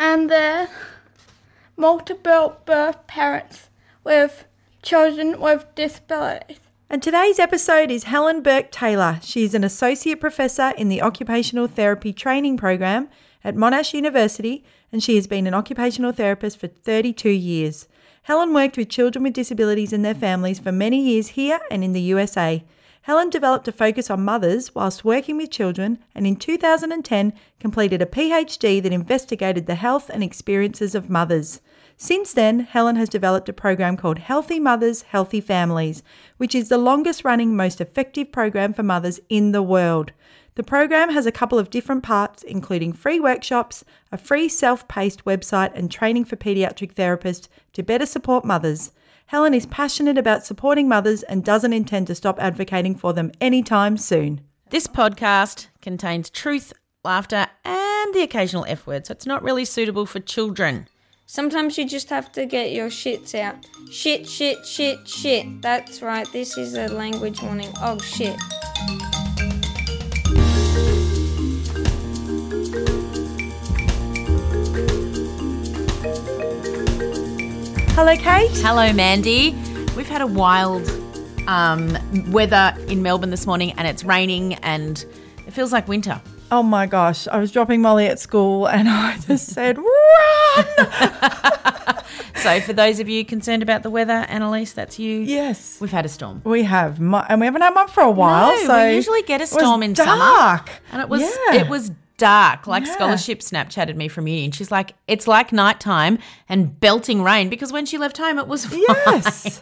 and their multiple birth parents with children with disabilities. And today's episode is Helen Bourke-Taylor. She is an associate professor in the occupational therapy training program at Monash University, and she has been an occupational therapist for 32 years. Helen worked with children with disabilities and their families for many years here and in the USA. Helen developed a focus on mothers whilst working with children and in 2010 completed a PhD that investigated the health and experiences of mothers. Since then, Helen has developed a program called Healthy Mothers, Healthy Families, which is the longest running, most effective program for mothers in the world. The program has a couple of different parts, including free workshops, a free self paced website, and training for paediatric therapists to better support mothers. Helen is passionate about supporting mothers and doesn't intend to stop advocating for them anytime soon. This podcast contains truth, laughter, and the occasional F word, so it's not really suitable for children. Sometimes you just have to get your shits out. Shit, shit, shit, shit. That's right, this is a language warning. Oh shit. Hello, Kate. Hello, Mandy. We've had a wild um, weather in Melbourne this morning, and it's raining, and it feels like winter. Oh my gosh, I was dropping Molly at school and I just said, run! So, for those of you concerned about the weather, Annalise, that's you. yes. We've had a storm. We have, and we haven't had one for a while. No, so we usually get a storm in dark. summer, and it was Yeah. it was dark. Like Yeah. scholarship Snapchatted me from uni, and she's like, "It's like nighttime and belting rain," because when she left home, it was fine. Yes.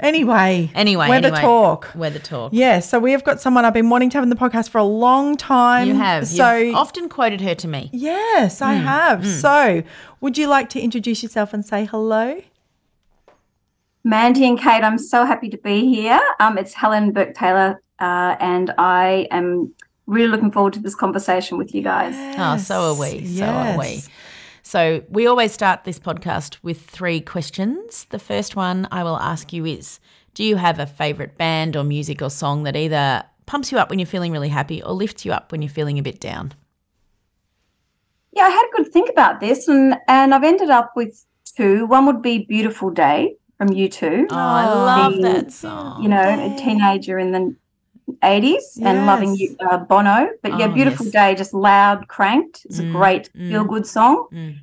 anyway. Anyway, weather anyway, talk. Weather talk. Yeah, so we have got someone I've been wanting to have in the podcast for a long time. You have. So You've often quoted her to me. yes, Hmm. I have. So, would you like to introduce yourself and say hello? Mandy and Kate, I'm so happy to be here. Um, it's Helen Bourke-Taylor, uh, and I am really looking forward to this conversation with you guys. Oh, so are we. So are we. So we always start this podcast with three questions. The first one I will ask you is Do you have a favourite band or music or song that either pumps you up when you're feeling really happy or lifts you up when you're feeling a bit down? Yeah, I had a good think about this, and and I've ended up with two. One would be "Beautiful Day" from U2. Oh, I love The- that song. You know, a teenager in the 80s and loving you, uh, Bono. But yeah, Oh, "Beautiful yes. Day" just loud, cranked. It's Mm, a great mm. feel good song. Mm.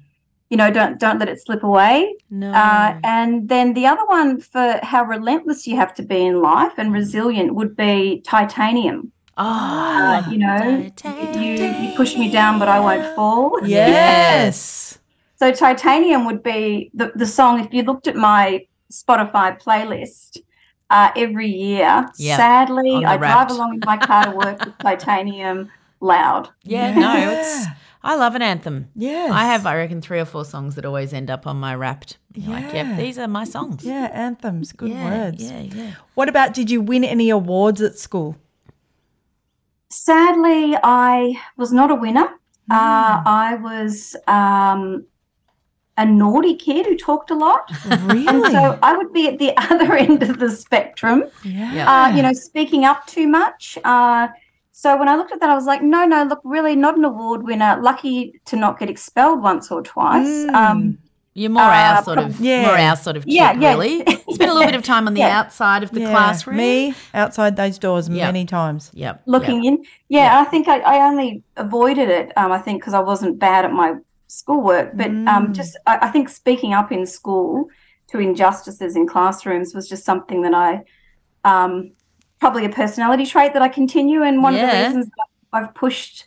You know, don't don't let it slip away. No. Uh, and then the other one for how relentless you have to be in life and resilient would be titanium. oh, Uh, you know, you, you push me down, but I won't fall. Yes. So titanium would be the, the song. If you looked at my Spotify playlist uh, every year, Yeah, sadly, I Wrapped. drive along in my car to work with titanium loud. Yeah, no, it's. I love an anthem. Yeah, I have, I reckon, three or four songs that always end up on my wrapped. You're Like, Yeah. yep, these are my songs. Yeah, anthems, good yeah, words. Yeah, yeah. What about did you win any awards at school? Sadly, I was not a winner. Mm. Uh, I was um, a naughty kid who talked a lot. Really? And so I would be at the other end of the spectrum, yeah. Yeah. uh, you know, speaking up too much. Uh, so when I looked at that, I was like, no, no, look, really not an award winner. Lucky to not get expelled once or twice. Mm. Um, You're more our Uh, sort of, yeah. more our sort of chick, Yeah, yeah. really. Spend a little bit of time on the Yeah. outside of the Yeah, classroom. Me outside those doors Yeah. many times. Yep. looking in. Yeah, I think I, I only avoided it. Um, I think because I wasn't bad at my schoolwork, but Mm. um, just I, I think speaking up in school to injustices in classrooms was just something that I um, probably a personality trait that I continue, and one of the reasons I've pushed.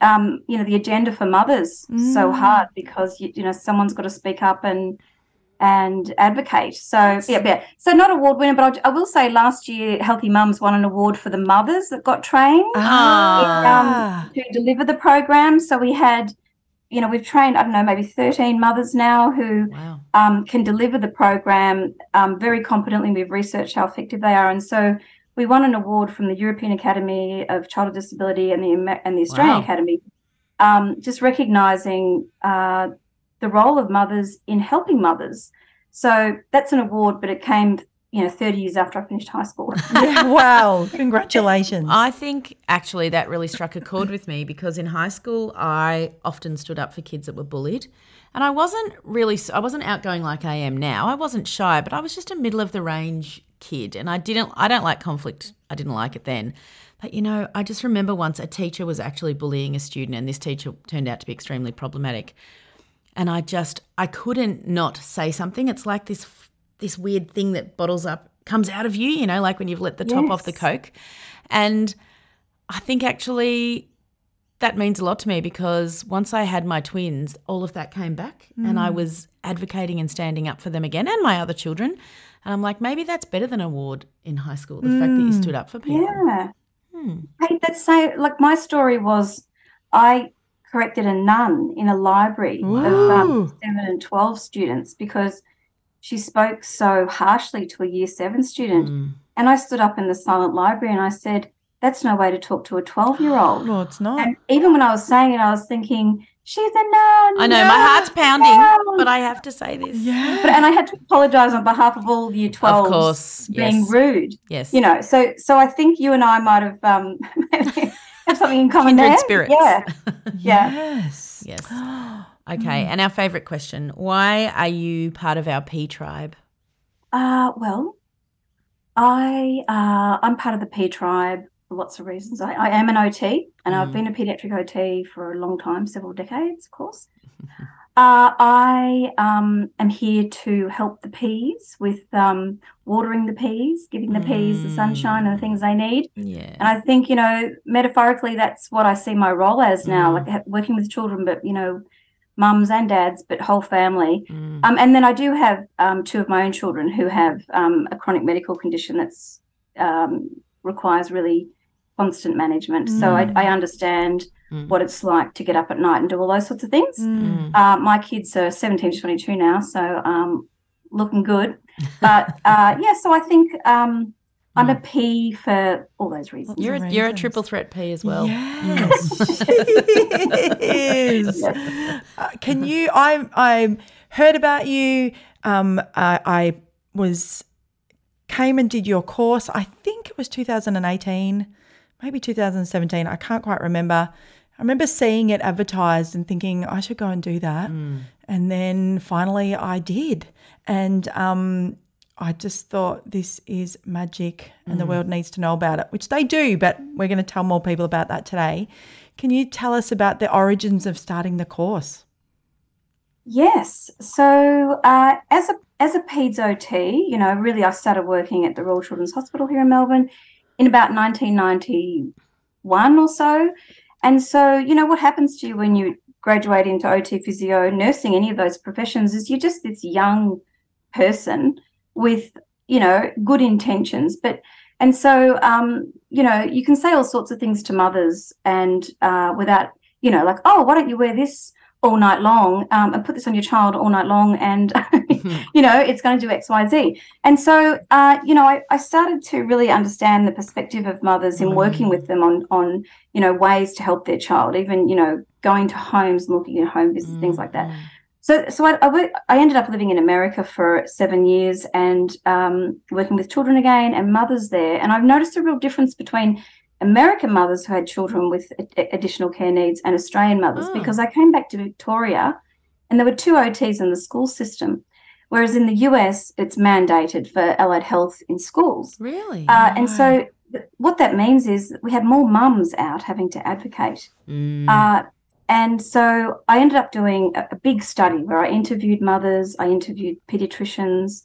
Um, you know the agenda for mothers so Mm. hard because you, you know someone's got to speak up and and advocate. So yeah, yeah. So not award winner, but I, I will say last year Healthy Mums won an award for the mothers that got trained Ah. to deliver the program. So we had you know, we've trained, I don't know, maybe 13 mothers now who Wow. um, can deliver the program um, very competently. We've researched how effective they are. And so we won an award from the European Academy of Child with Disability and the, and the Australian Wow. Academy, um, just recognizing uh, the role of mothers in helping mothers. So that's an award, but it came, you know, 30 years after I finished high school. Yeah, wow. Congratulations. I think actually that really struck a chord with me because in high school I often stood up for kids that were bullied. And I wasn't really, I wasn't outgoing like I am now. I wasn't shy, but I was just a middle of the range kid. And I didn't, I don't like conflict. I didn't like it then. But you know, I just remember once a teacher was actually bullying a student, and this teacher turned out to be extremely problematic. And I just, I couldn't not say something. It's like this, this weird thing that bottles up, comes out of you, you know, like when you've let the top off the Coke. And I think actually that means a lot to me because once I had my twins, all of that came back and I was advocating and standing up for them again and my other children. And I'm like, maybe that's better than an award in high school, the fact that you stood up for people. Yeah. Hmm. Hey, that's so like my story was I corrected a nun in a library of um, seven and 12 students because she spoke so harshly to a year seven student. Mm. And I stood up in the silent library and I said, That's no way to talk to a 12 year old. no, it's not. And even when I was saying it, I was thinking, She's a nun. I know, my heart's pounding, no." but I have to say this. Yeah. But and I had to apologize on behalf of all year 12s Of course. being Yes. rude. Yes. You know, so so I think you and I might have um have something in common Kindred there. spirits. Yeah. Yeah. Yes. Yes. Okay. And our favorite question Why are you part of our P tribe? Uh, well, I uh, I'm part of the P tribe for lots of reasons. I, I am an OT, and I've Mm. been a pediatric OT for a long time, several decades, of course. Uh, I um, am here to help the peas with um, watering the peas, giving the peas the sunshine and the things they need. Yeah. And I think, you know, metaphorically, that's what I see my role as now, Mm. like working with children, but, you know, mums and dads, but whole family. Mm. Um, and then I do have um, two of my own children who have um, a chronic medical condition that's um, requires really constant management. So I, Mm. I understand Mm. what it's like to get up at night and do all those sorts of things. Mm. Mm. Uh, my kids are 17 to 22 now, so um, looking good. But uh, yeah, so I think um, I'm a P for all those reasons. You're a, of you're a triple threat P as well. Yes. Yes. Uh, can you? I I heard about you. Um, I, I was came and did your course. I think it was 2018, maybe 2017. I can't quite remember. I remember seeing it advertised and thinking I should go and do that. And then finally I did. And um, I just thought this is magic and the world needs to know about it, which they do, but we're going to tell more people about that today. Can you tell us about the origins of starting the course? Yes. So uh, as a as a PEDS OT, you know, really I started working at the Royal Children's Hospital here in Melbourne in about 1991 or so. And so, you know, what happens to you when you graduate into OT physio, nursing, any of those professions is you're just this young person with, you know, good intentions. But and so um, you know, you can say all sorts of things to mothers and uh, without, you know, like, oh, why don't you wear this all night long um, and put this on your child all night long and you know it's going to do x y z. And so uh, you know I, I started to really understand the perspective of mothers in working with them on on you know ways to help their child even you know going to homes and looking at home visits things like that so so I, I, work, I ended up living in america for seven years and um, working with children again and mothers there and i've noticed a real difference between American mothers who had children with additional care needs and Australian mothers Oh. because I came back to Victoria and there were two OTs in the school system, whereas in the US it's mandated for allied health in schools. Really? Uh, and so what that means is we have more mums out having to advocate. Mm. Uh, and so I ended up doing a, a big study where I interviewed mothers, I interviewed pediatricians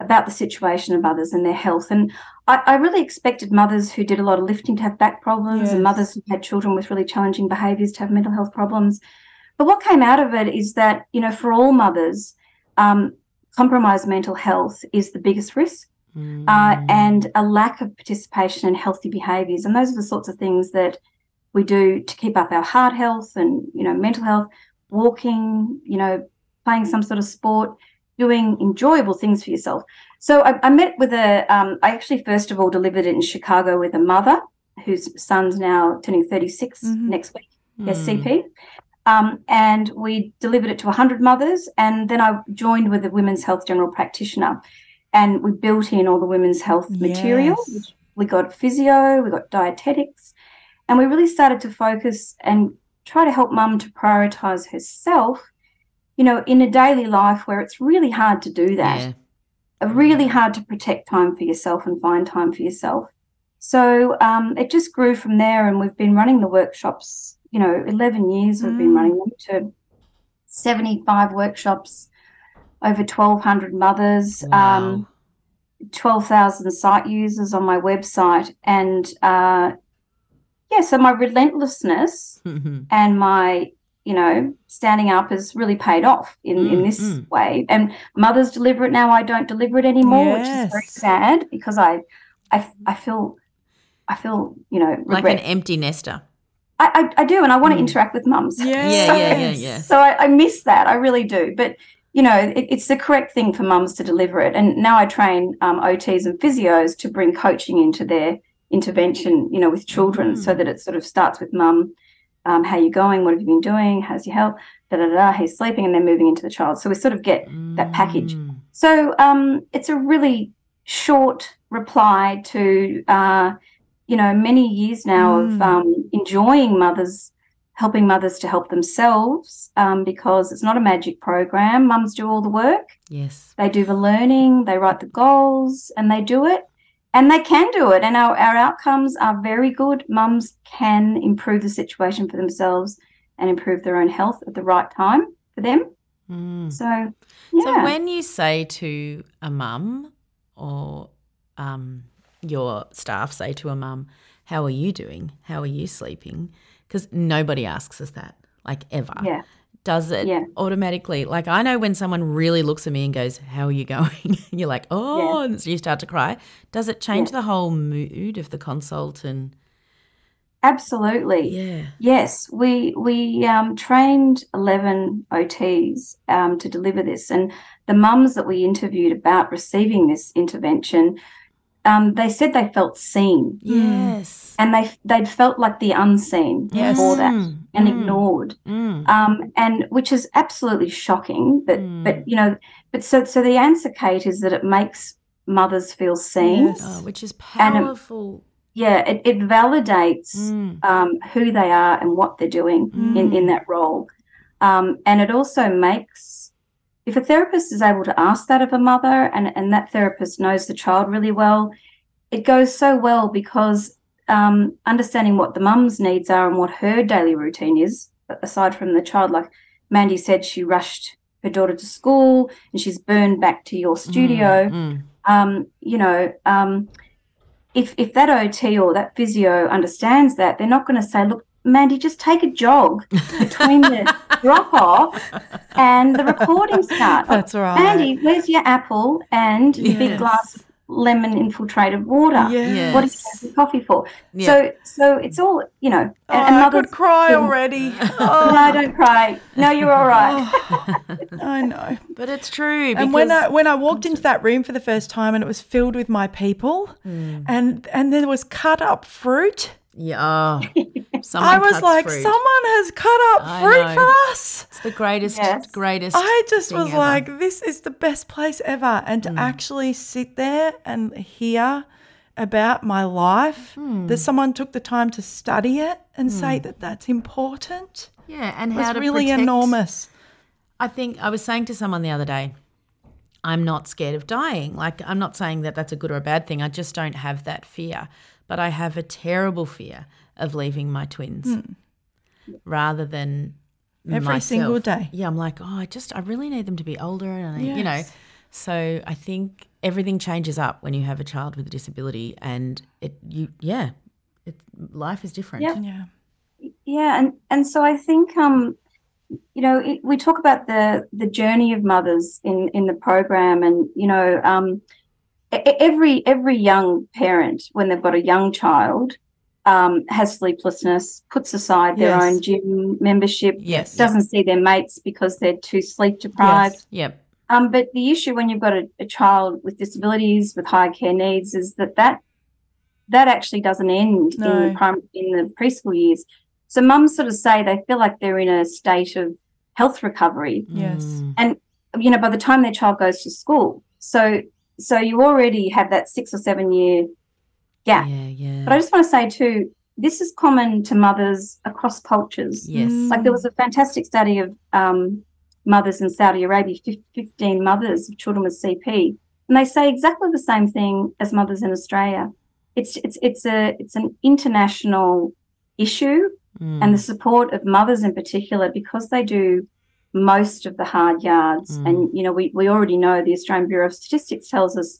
about the situation of mothers and their health. And I, I really expected mothers who did a lot of lifting to have back problems Yes. and mothers who had children with really challenging behaviours to have mental health problems. But what came out of it is that, you know, for all mothers, um, compromised mental health is the biggest risk Mm. uh, and a lack of participation in healthy behaviours. And those are the sorts of things that we do to keep up our heart health and you know mental health. walking, you know, playing some sort of sport, doing enjoyable things for yourself. So I, I met with a, um, I actually first of all delivered it in Chicago with a mother whose son's now turning 36 Mhm. next week, SCP. Um, and we delivered it to 100 mothers. And then I joined with a women's health general practitioner and we built in all the women's health material. Yes. Which we got physio, we got dietetics, and we really started to focus and try to help mum to prioritize herself, you know, in a daily life where it's really hard to do that Yeah. uh, really hard to protect time for yourself and find time for yourself. So um, it just grew from there, and we've been running the workshops. You know, eleven years we've been Mm. running them to seventy-five workshops, over twelve hundred mothers, Wow. um, twelve thousand site users on my website, and uh, yeah, so my relentlessness Mhm. and my you know standing up has really paid off in in Mm, this mm. way and mothers deliver it now i don't deliver it anymore which is very sad because i i, I feel i feel you know like an empty nester. I, I i do and i want to Mm. interact with mums Yes. Yeah, yeah, yeah, yeah. so I, I miss that i really do but you know it, it's the correct thing for mums to deliver it and now i train um, ots and physios to bring coaching into their intervention you know with children so Mm. that it sort of starts with mum um, how you going what have you been doing how's your health da da da he's sleeping and then moving into the child so we sort of get that package. Mm. so um, it's a really short reply to uh, you know many years now of Mm. um, enjoying mothers helping mothers to help themselves um, because it's not a magic program mums do all the work Yes. they do the learning they write the goals and they do it and they can do it and our, our outcomes are very good mums can improve the situation for themselves and improve their own health at the right time for them Mm. so yeah So when you say to a mum or um, your staff say to a mum, "How are you doing? How are you sleeping?" Because nobody asks us that, like ever. yeah Does it Yeah. automatically? Like I know when someone really looks at me and goes, "How are you going?" You're like, "Oh," and so you start to cry. Does it change Yes. the whole mood of the consult? And absolutely yeah, Yes, we we um, trained eleven OTs um, to deliver this, and the mums that we interviewed about receiving this intervention, um, they said they felt seen, yes, and they they'd felt like the unseen Yes. before that Mm, and mm, ignored, mm. um, and which is absolutely shocking. But Mm. but you know, but so so the answer, Kate, is that it makes mothers feel seen. Yes. Oh, which is powerful. Yeah, it, it validates Mm, um, who they are and what they're doing in, in that role. Um, and it also makes, if a therapist is able to ask that of a mother and, and that therapist knows the child really well, it goes so well because um, understanding what the mum's needs are and what her daily routine is, aside from the child, like Mandy said, she rushed her daughter to school and she's burned back to your studio. mm, um, you know, um, if if that OT or that physio understands that, they're not going to say, "Look, Mandy, just take a jog between the drop off and the recording start." That's right. Mandy, where's your apple and your big glass of lemon infiltrated water? Yes. What are you having coffee for? Yeah. So, so it's all you know. Oh, and I could cry feel- already. no, Oh, don't cry. No, you're all right. I know. But it's true. And when I when I walked into that room for the first time and it was filled with my people, Mm. and and there was cut up fruit, yeah, oh, someone I was cuts like, fruit. someone has cut up I fruit know. for us. It's the greatest, Yes. greatest. I just thing was ever. like, this is the best place ever. And Mm. to actually sit there and hear about my life, Hmm. that someone took the time to study it and say that that's important, yeah, and was how to really protect- enormous. I think I was saying to someone the other day, I'm not scared of dying. Like, I'm not saying that that's a good or a bad thing. I just don't have that fear. But I have a terrible fear of leaving my twins rather than. Every single day. Yeah, I'm like, oh, I just, I really need them to be older. And, I, you know, so I think everything changes up when you have a child with a disability and it, you, yeah, it, life is different. Yeah. Yeah. Yeah, and and so I think um, you know, it, we talk about the the journey of mothers in in the program, and you know, um, every every young parent when they've got a young child um, has sleeplessness, puts aside their Yes. own gym membership, Yes. doesn't see their mates because they're too sleep deprived. Yes. Yep. Um, but the issue when you've got a, a child with disabilities with high care needs is that that that actually doesn't end in the prim- in the preschool years. So mums sort of say they feel like they're in a state of health recovery. Yes. Mm. You know, by the time their child goes to school, so so you already have that six or seven year gap. Yeah, yeah. But I just want to say too, this is common to mothers across cultures. yes. Mm. Like there was a fantastic study of um, mothers in Saudi Arabia, 15 mothers of children with CP, and they say exactly the same thing as mothers in Australia. It's it's it's a it's an international issue, Mm. and the support of mothers in particular because they do most of the hard yards. Mm. And you know, we we already know the Australian Bureau of Statistics tells us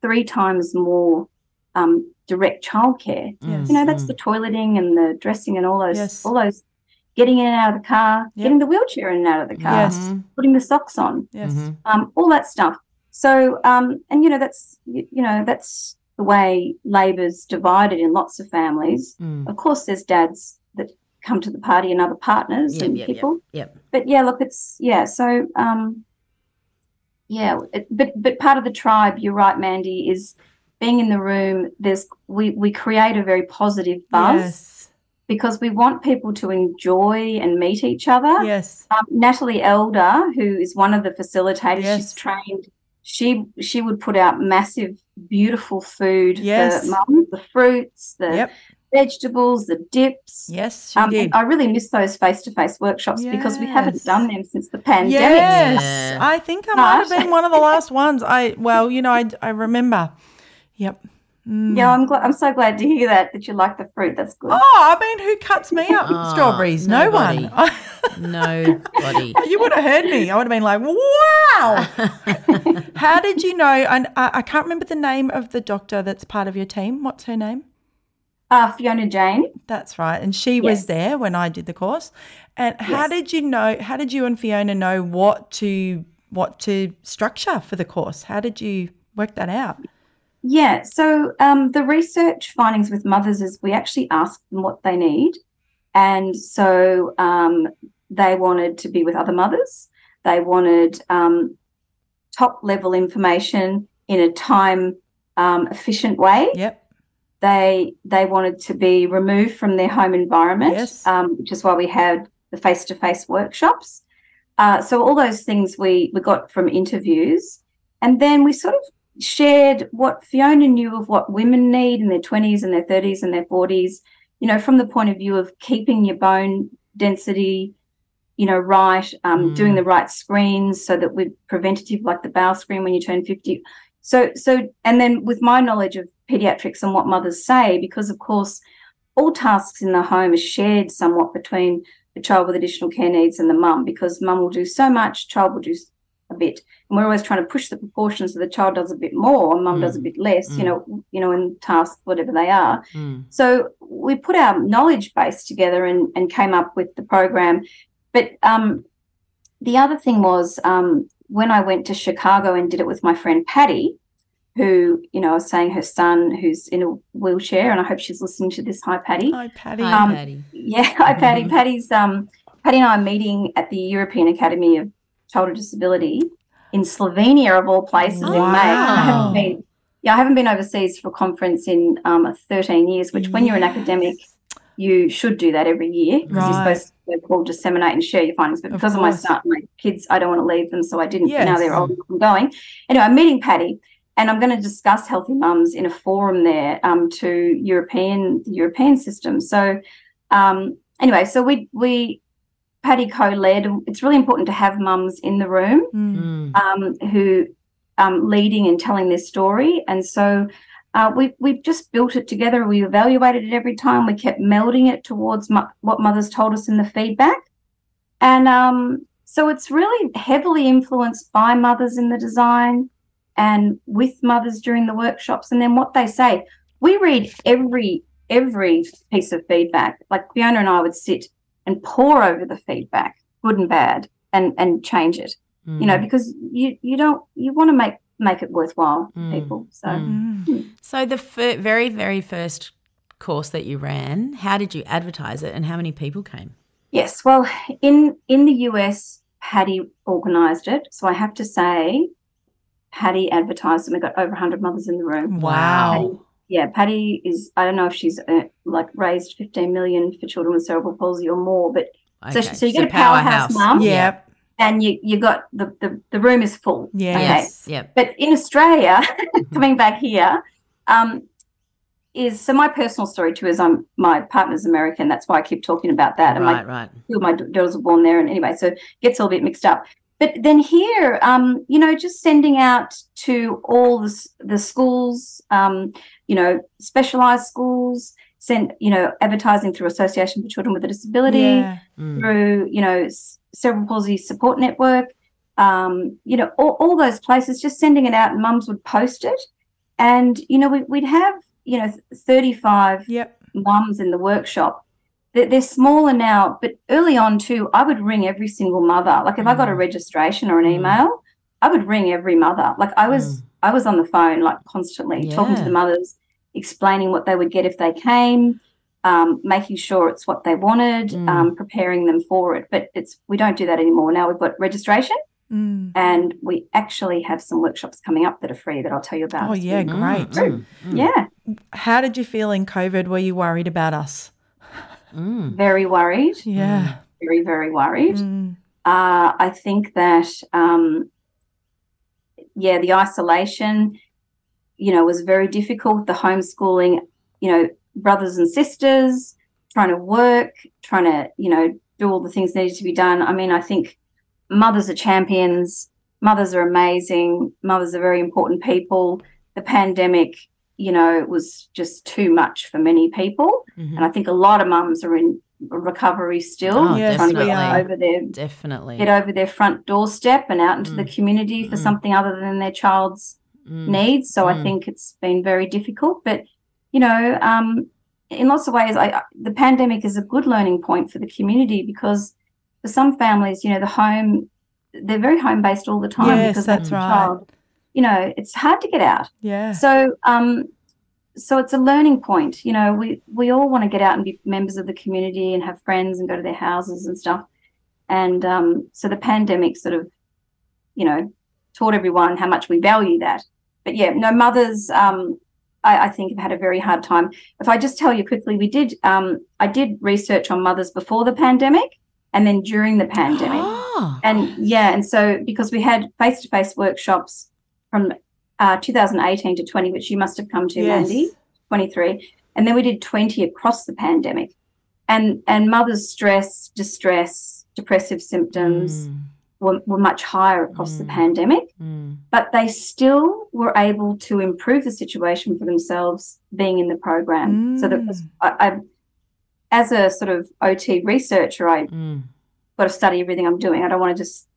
three times more um, direct childcare Mm. you know that's the toileting and the dressing and all those Yes. all those getting in and out of the car Yep. getting the wheelchair in and out of the car Yes. Mhm. putting the socks on Yes. Mhm. um, all that stuff so um, and you know that's you, you know that's the way labor's divided in lots of families Mm. of course there's dads that come to the party and other partners Yep, and yep, yep, people yep. but yeah look it's yeah so um yeah it, but but part of the tribe you're right mandy is being in the room there's we we create a very positive buzz Yes. because we want people to enjoy and meet each other Yes. um, natalie elder who is one of the facilitators Yes. she's trained she she would put out massive beautiful food Yes. for mum the fruits the Yep. vegetables the dips Yes, she um, did. I really miss those face-to-face workshops because we haven't done them since the pandemic. Yes, Yeah. I think I might have been one of the last ones. I well, you know, I, I remember. Yep. Mm. Yeah, I'm glad. I'm so glad to hear that that you like the fruit. That's good. Oh, I mean, who cuts me up Oh, strawberries? No nobody. one. Nobody. you would have heard me. I would have been like, "Wow!" How did you know? And I, I can't remember the name of the doctor that's part of your team. What's her name? Uh, Fiona Jane. That's right. And she was there when I did the course. And how Yes. did you know how did you and Fiona know what to what to structure for the course? How did you work that out? Yeah. So um, the research findings with mothers is we actually asked them what they need, and so um, they wanted to be with other mothers. They wanted um, top level information in a time um, efficient way. Yep. they they wanted to be removed from their home environment, Yes. um, which is why we had the face to face workshops. Uh, so all those things we we got from interviews, and then we sort of shared what Fiona knew of what women need in their twenties and their thirties and their forties. You know, from the point of view of keeping your bone density, you know, right, um, Mm. doing the right screens so that we're preventative, like the bowel screen when you turn fifty. So, so, and then with my knowledge of pediatrics and what mothers say, because of course, all tasks in the home are shared somewhat between the child with additional care needs and the mum, because mum will do so much, child will do a bit, and we're always trying to push the proportions so the child does a bit more, and mum does a bit less, you Mm. know, you know, in tasks whatever they are. Mm. So we put our knowledge base together and, and came up with the program. But um, the other thing was um, when I went to Chicago and did it with my friend Patty, who, you know, I was saying her son who's in a wheelchair, and I hope she's listening to this. Hi, Patty. Hi, Patty. Hi, Um, Patty. Yeah, hi, Patty. Patty's um, Patty and I are meeting at the European Academy of Childhood Disability in Slovenia, of all places, in May. And I haven't been, yeah, I haven't been overseas for a conference in um, 13 years. Which, when you're an academic, you should do that every year because Right. you're supposed to called disseminate and share your findings. But Of because of, my son, my kids, I don't want to leave them, so I didn't. But now they're old enough, I'm going. Anyway, I'm meeting Patty, and I'm going to discuss healthy mums in a forum there um, to European the European system. So um, anyway, so we we Patty co-led. It's really important to have mums in the room Mm. Mm. um, who um, leading and telling their story. And so uh, we we just built it together. We evaluated it every time. We kept melding it towards mo- what mothers told us in the feedback, and um, so it's really heavily influenced by mothers in the design and with mothers during the workshops, and then what they say. We read every every piece of feedback. Like Fiona and I would sit and pore over the feedback, good and bad, and and change it you know Mm. because you you don't you want to make make it worthwhile for Mm. people so Mm. Mm. So the fir- very, very first course that you ran, how did you advertise it and how many people came? Yes, well, in in the US, Patty organised it, so I have to say, Patty advertised, and we got over 100 mothers in the room. Wow. Yeah, Patty is. I don't know if she's uh, like raised 15 million for children with cerebral palsy or more, but so, Okay, so you get a powerhouse, mum, Yeah. and you you got the the, the room is full. Yeah. Okay. Yes. Yep. But in Australia, coming back here, um, is so my personal story too is I'm my partner's American. That's why I keep talking about that. And my Right, right. two of my daughters were born there, and anyway, so it gets all a bit mixed up. But then here, um, you know, just sending out to all the the schools, um, you know, specialised schools, sent, you know, advertising through Association for Children with a Disability Yeah. Mm. through you know cerebral palsy support network um, you know all, all those places just sending it out and mums would post it and you know we, we'd have you know 35 Yep. mums in the workshop they're, they're smaller now but early on too i would ring every single mother like if i got a Mm. registration or an Mm. email i would ring every mother like i was i was on the phone like constantly talking to the mothers explaining what they would get if they came um, making sure it's what they wanted, Mm. um, preparing them for it. But it's we don't do that anymore. Now we've got registration, Mm. and we actually have some workshops coming up that are free that I'll tell you about. Oh, yeah, Mm, great. mm, mm, Yeah, How did you feel in COVID? Were you worried about us? Mm. very worried. Yeah. Very, very worried. Mm. Uh, I think that, um, yeah, the isolation, you know, was very difficult. The homeschooling, you know, brothers and sisters, trying to work, trying to, you know, do all the things needed to be done. I mean, I think mothers are champions. Mothers are amazing. Mothers are very important people. The pandemic, you know, it was just too much for many people. Mhm. And I think a lot of mums are in recovery still, Oh, Yes, trying to get over their Definitely. get over their front doorstep and out into the Mm. community for Mm. something other than their child's Mm. needs. So Mm. I think it's been very difficult. But you know, um, in lots of ways, I, I- the pandemic is a good learning point for the community because for some families, you know, the home they're very home based all the time Yes, because that's their right. child. You know, it's hard to get out. Yeah. So, um, so it's a learning point. You know, we we all want to get out and be members of the community and have friends and go to their houses and stuff. And um, so the pandemic sort of, you know, taught everyone how much we value that. But yeah, no mothers. Um, I, I think have had a very hard time. If I just tell you quickly, we did. Um, I did research on mothers before the pandemic and then during the pandemic. Oh. And yeah, and so because we had face to face workshops from uh, 2018 to 20, which you must have come to, Yes. Mandy, 23, and then we did 20 across the pandemic, and and mothers' stress, distress, depressive symptoms Mm, were, were much higher across the Mm. pandemic, mm, but they still were able to improve the situation for themselves being in the program. So that was I, I, as a sort of OT researcher, I mm. got to study everything I'm doing. I don't want to just,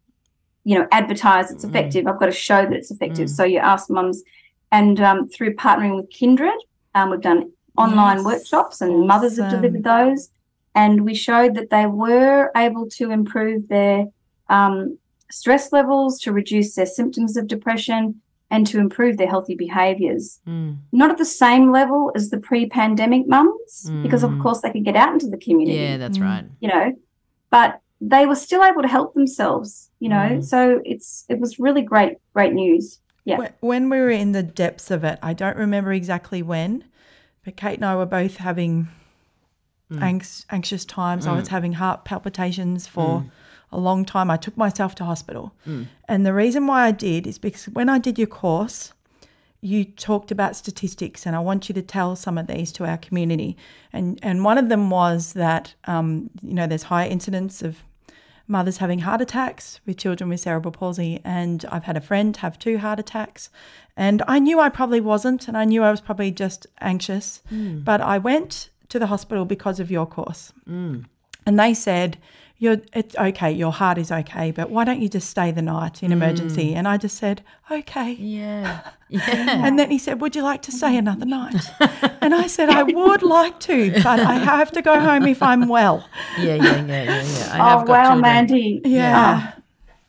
you know, advertise it's Mm. effective. I've got to show that it's effective. Mm. So you ask mums, and um, through partnering with Kindred, um, we've done online Yes. workshops, and mothers have delivered those, and we showed that they were able to improve their um, stress levels, to reduce their symptoms of depression, and to improve their healthy behaviours. Mm. Not at the same level as the pre-pandemic mums, because of Mm. course they could get out into the community Yeah, that's Mm. right. you know but they were still able to help themselves you know Mm. so it's it was really great great news yeah. When- When we were in the depths of it, I don't remember exactly when, but Kate and I were both having Mm. anx- anxious times. I was having heart palpitations for Mm. a long time. I took myself to hospital. Mm. And the reason why I did is because when I did your course, you talked about statistics, and I want you to tell some of these to our community. And and one of them was that um, you know there's high incidence of mothers having heart attacks with children with cerebral palsy, and I've had a friend have two heart attacks, and I knew I probably wasn't, and I knew I was probably just anxious, but I went to the hospital because of your course, Mm. And they said. You're, it's okay, your heart is okay, but why don't you just stay the night in emergency? Mm. And I just said, okay. Yeah. Yeah. And then he said, Would you like to stay another night? And I said, I would like to, but I have to go home if I'm well. yeah, yeah, yeah, yeah, yeah. I oh have got wow children. mandy Yeah.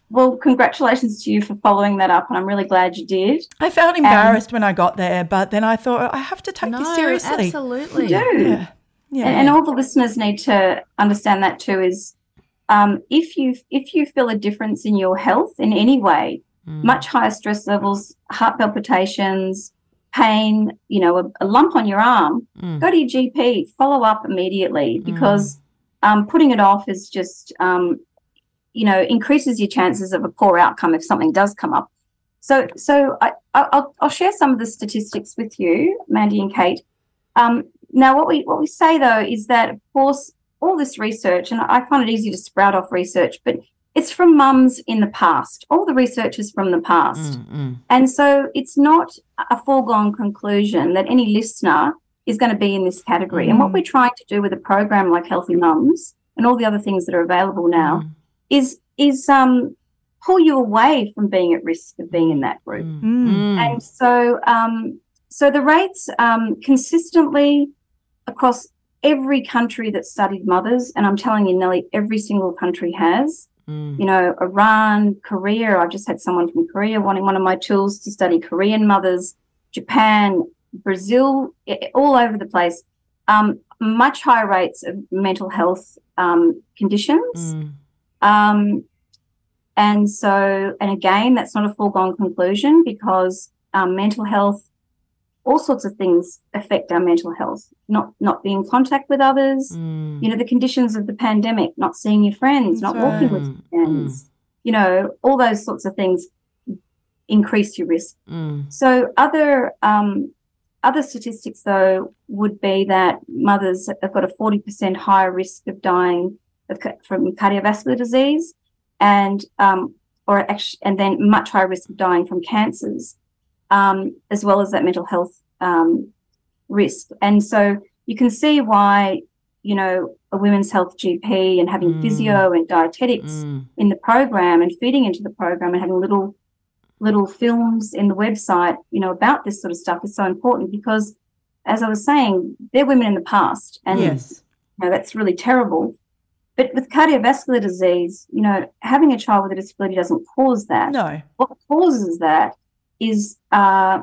well, congratulations to you for following that up, and I'm really glad you did. I felt embarrassed when I got there, but then I thought I have to take no, this seriously. absolutely. You do. Yeah. Yeah. And, and all the listeners need to understand that too is um, if you if you feel a difference in your health in any way, Mm. much higher stress levels, heart palpitations, pain, you know, a, a lump on your arm, Mm. go to your GP, follow up immediately because um, putting it off is just, um, you know, increases your chances of a poor outcome if something does come up. So, so I, I- I'll, I'll share some of the statistics with you, Mandy and Kate. Um, now, what we what we say though is that, of course, all this research, and I find it easy to sprout off research, but it's from mums in the past. All the research is from the past. Mm, mm. And so it's not a foregone conclusion that any listener is going to be in this category. And what Mm. we're trying to do with a program like Healthy Mums and all the other things that are available now Mm. is is um, pull you away from being at risk of being in that group. Mm. Mm. Mm. And so um, so the rates um, consistently across every country that studied mothers, and I'm telling you, nearly every single country has Mm. you know, Iran, Korea. I've just had someone from Korea wanting one of my tools to study Korean mothers, Japan, Brazil, all over the place. Um, much higher rates of mental health um, conditions. Mm. Um, and so, and again, that's not a foregone conclusion because um, mental health, all sorts of things affect our mental health. Not not being in contact with others, Mm. you know, the conditions of the pandemic, not seeing your friends, That's not walking with right. your friends, you know, all those sorts of things increase your risk. Mm. So other um, other statistics though would be that mothers have got a forty percent higher risk of dying of, from cardiovascular disease, and um, or actually, and then much higher risk of dying from cancers, um, as well as that mental health um, risk. And so you can see why you know a women's health GP and having Mm. physio and dietetics Mm. in the program and feeding into the program and having little little films in the website, you know, about this sort of stuff is so important because, as I was saying, they're women in the past, and yes. you know, that's really terrible. But with cardiovascular disease, you know, having a child with a disability doesn't cause that. No. What causes that is uh,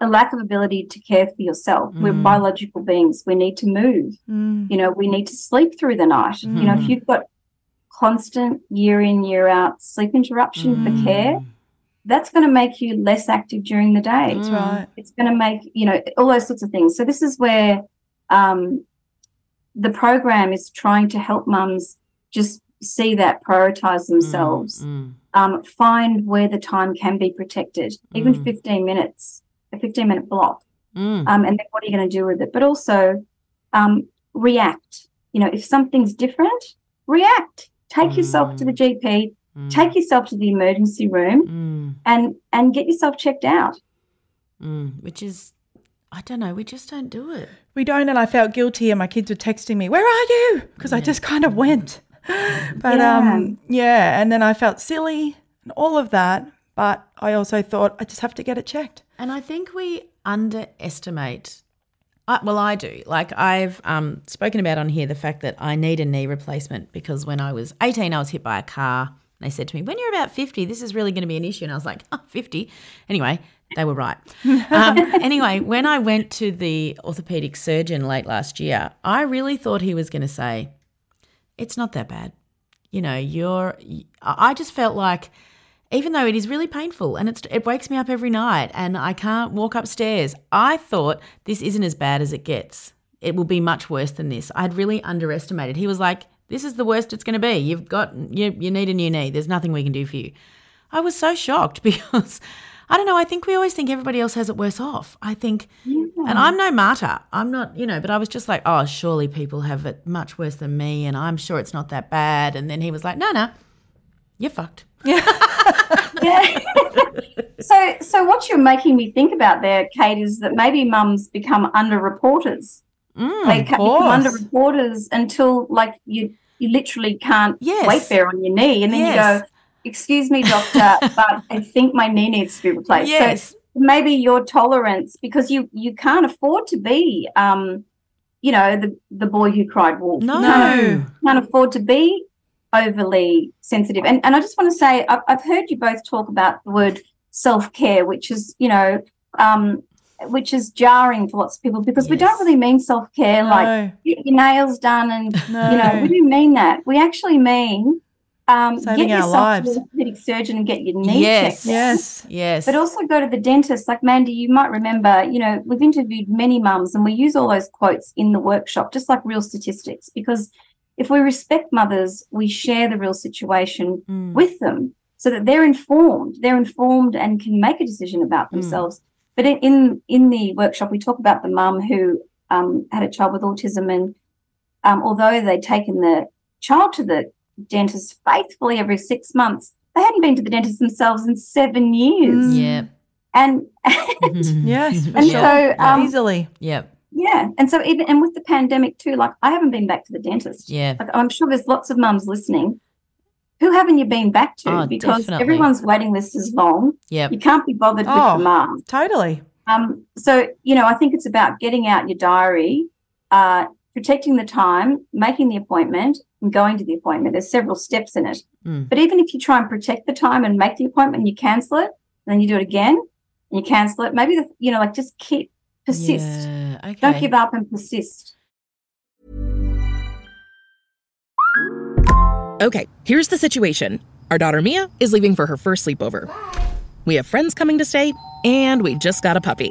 a lack of ability to care for yourself. We're Mm. biological beings. We need to move. Mm. You know, we need to sleep through the night. You know, if Mhm. you've got constant year in, year out sleep interruption Mm. for care, that's going to make you less active during the day. That's Mm. right. It's going to make, you know, all those sorts of things. So, this is where um, the program is trying to help mums just see that, prioritize themselves, Mm. Um, find where the time can be protected, even Mm. 15 minutes, a 15 minute block. Mm. Um, and then what are you going to do with it? But also um, react. You know, if something's different, react. Take yourself to the GP, Mm. take yourself to the emergency room, Mm. and and get yourself checked out. Mm. Which is, I don't know, we just don't do it. We don't, and I felt guilty, and my kids were texting me, "Where are you?" Because I just kind of went. But Yeah. um, yeah, and then I felt silly and all of that. But I also thought I just have to get it checked. And I think we underestimate. I, well, I do. Like I've um, spoken about on here the fact that I need a knee replacement because when I was 18, I was hit by a car. And they said to me, when you're about 50, this is really going to be an issue. And I was like, oh, 50. Anyway, they were right. Um, anyway, when I went to the orthopedic surgeon late last year, I really thought he was going to say, it's not that bad. You know, you're, I just felt like, even though it is really painful and it's, it wakes me up every night and I can't walk upstairs, I thought this isn't as bad as it gets. It will be much worse than this. I'd really underestimated. He was like, this is the worst it's going to be. You've got, you, you need a new knee. There's nothing we can do for you. I was so shocked because I don't know. I think we always think everybody else has it worse off. I think, and I'm no martyr. I'm not, you know, but I was just like, oh, surely people have it much worse than me, and I'm sure it's not that bad. And then he was like, no, no, you're fucked. Yeah. yeah. so, so what you're making me think about there, Kate, is that maybe mums become underreporters. Mm, they become underreporters until, like, you you literally can't Yes. weight bear on your knee, and then Yes. you go, "Excuse me, doctor, but I think my knee needs to be replaced." yes. So maybe your tolerance, because you you can't afford to be, um, you know, the the boy who cried wolf. You no. can't, can't afford to be overly sensitive. And and I just want to say I've, I've heard you both talk about the word self care, which is you know. Um, which is jarring for lots of people because we don't really mean self care like get your nails done and no. you know we do mean that we actually mean um, Saving get yourself lives. to an orthopedic surgeon and get your knee Yes. checked yes. Yes. but also go to the dentist like mandy you might remember you know we've interviewed many mums and we use all those quotes in the workshop just like real statistics because if we respect mothers we share the real situation Mm. with them so that they're informed they're informed and can make a decision about themselves but in, in in the workshop we talk about the mum who um, had a child with autism and um, although they'd taken the child to the dentist faithfully every six months they hadn't been to the dentist themselves in seven years Mm. Yeah. and Yes, for And sure. so, um, easily. yeah. yeah and so even and with the pandemic too like i haven't been back to the dentist Yeah. like i'm sure there's lots of mums listening who haven't you been back to Oh, because definitely. everyone's waiting list is long Yep. you can't be bothered with Oh. the mum Totally. um, so you know i think it's about getting out your diary uh, protecting the time making the appointment and going to the appointment there's several steps in it Mm. but even if you try and protect the time and make the appointment and you cancel it and then you do it again and you cancel it maybe the, you know like just keep persist Yeah. Okay. don't give up and persist Okay, here's the situation. Our daughter Mia is leaving for her first sleepover. We have friends coming to stay, and we just got a puppy.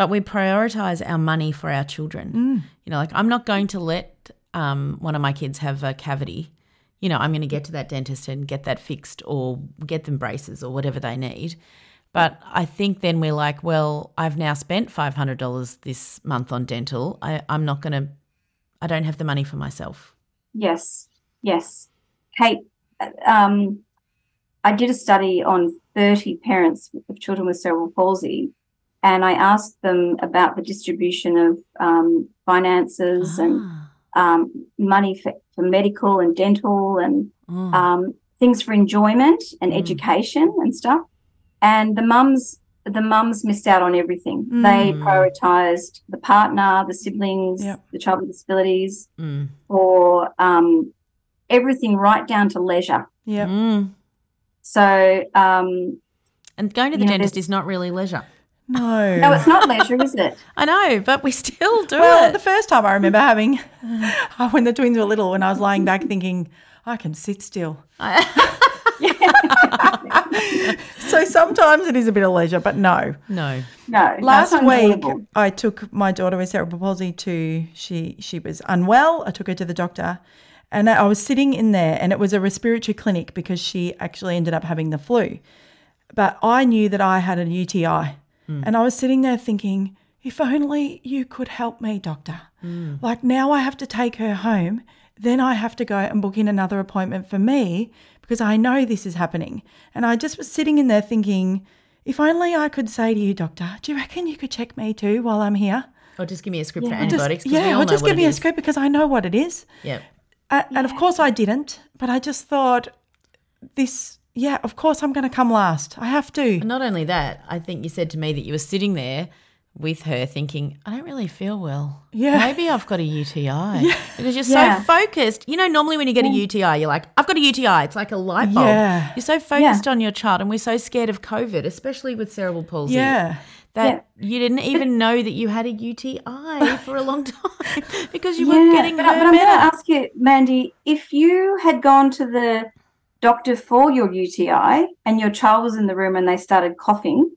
but we prioritize our money for our children. You know, like I'm not going to let um, one of my kids have a cavity. You know, I'm going to get to that dentist and get that fixed or get them braces or whatever they need. But I think then we're like, well, I've now spent $500 this month on dental. I, I'm not going to, I don't have the money for myself. Yes, yes. Kate, um, I did a study on 30 parents of children with cerebral palsy, and I asked them about the distribution of um, finances and Ah, um, money for, for medical and dental and mm, um, things for enjoyment and Mm. education and stuff. And the mums, the mums missed out on everything. They Mm. prioritized the partner, the siblings, Yep. the child with disabilities, mm, or um, everything right down to leisure. Yeah. mm. So um, And going to the You know, dentist is not really leisure. No. no, it's not leisure, is it? I know, but we still do Well, it. the first time I remember having, when the twins were little, when I was lying back thinking, I can sit still. So sometimes it is a bit of leisure, but no. no. No. Last week. I took my daughter with cerebral palsy to she she was unwell. I took her to the doctor, and I was sitting in there, and it was a respiratory clinic because she actually ended up having the flu. But I knew that I had a UTI, and I was sitting there thinking, if only you could help me, doctor. Like now, I have to take her home. Then I have to go and book in another appointment for me because I know this is happening. And I just was sitting in there thinking, if only I could say to you, doctor, do you reckon you could check me too while I'm here? Or just give me a script for Yeah. Just- antibiotics. 'cause we yeah, or just give me a script because I know what it is. Yeah. Uh, And of course I didn't, but I just thought, this, yeah, of course I'm going to come last. I have to. And not only that, I think you said to me that you were sitting there with her thinking, I don't really feel well. Yeah. Maybe I've got a UTI. Because you're Yeah. so focused. You know, normally when you get a UTI, you're like, I've got a UTI. It's like a light bulb. Yeah. You're so focused on your child, and we're so scared of COVID, especially with cerebral palsy. Yeah. That you didn't even know that you had a UTI for a long time because you weren't getting but, her but I'm going to ask you, Mandy, if you had gone to the doctor for your UTI and your child was in the room and they started coughing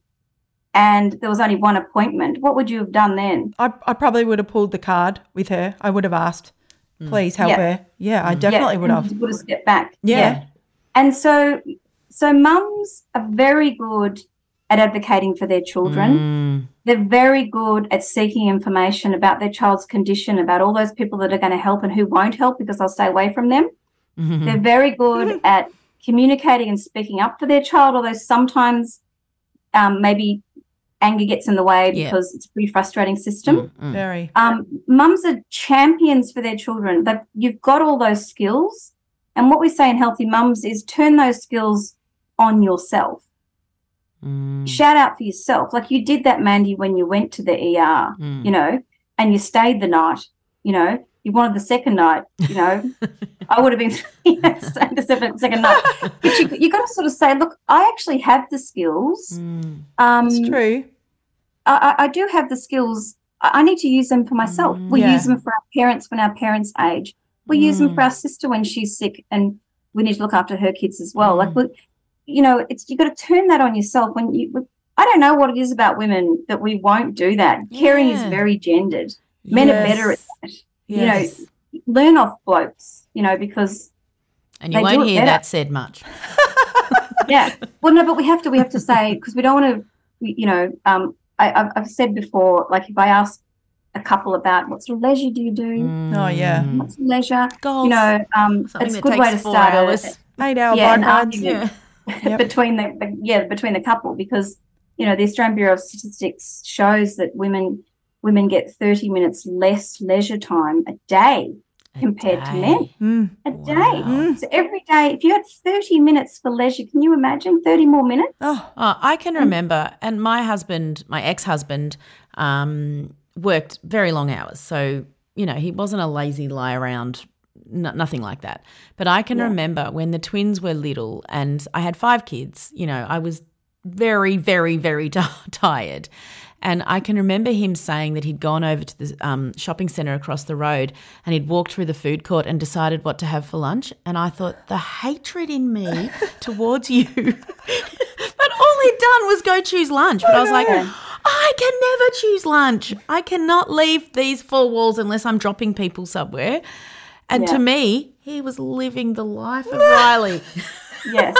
and there was only one appointment, what would you have done then? I, I probably would have pulled the card with her. I would have asked, please help Yeah. her. Yeah, I definitely would have. You would have stepped back. Yeah. And so, so mums are very good at advocating for their children. Mm. They're very good at seeking information about their child's condition, about all those people that are going to help and who won't help because they'll stay away from them. They're very good at communicating and speaking up for their child, although sometimes um, maybe anger gets in the way Yeah. because it's a pretty frustrating system. Mm. Very. Um, mums are champions for their children. That you've got all those skills, and what we say in Healthy Mums is turn those skills on yourself. Mm. Shout out for yourself, like you did that, Mandy, when you went to the ER. Mm. You know, and you stayed the night. You know, you wanted the second night. You know, I would have been yes, the second, second night. But you you got to sort of say, look, I actually have the skills. Mm. Um, It's true. I, I I do have the skills. I I need to use them for myself. Mm, we yeah. use them for our parents when our parents age. We use them for Mm. our sister when she's sick, and we need to look after her kids as well. Like, Mm. we, you know, it's you got to turn that on yourself. When you, I don't know what it is about women that we won't do that. Caring is very gendered. Men are better at that. You know, learn off blokes. You know, because And you They won't it hear better. that said much. yeah. Well, no, but we have to. We have to say because we don't want to. You know, um, I, I've, I've said before, like if I ask a couple about what sort of leisure do you do, Oh, yeah. Mm. what's leisure, Golf. you know, um, it's a good way to start hours. a, Eight hour yeah, bike an rides. argument. Yeah. Yep. between the, the yeah between the couple because you know the Australian Bureau of Statistics shows that women women get 30 minutes less leisure time a day compared to men Mm. a Wow. day Mm. so every day if you had 30 minutes for leisure can you imagine 30 more minutes Oh, Oh, I can remember, and my husband, my ex-husband, um, worked very long hours. So you know, he wasn't a lazy lie around, n- nothing like that. But I can Yeah. remember when the twins were little, and I had five kids. You know, I was very, very, very t- tired. And I can remember him saying that he'd gone over to the um, shopping centre across the road and he'd walked through the food court and decided what to have for lunch. And I thought, the hatred in me towards you. but all he'd done was go choose lunch. But I was like, I can never choose lunch. I cannot leave these four walls unless I'm dropping people somewhere. And to me, he was living the life of Riley yes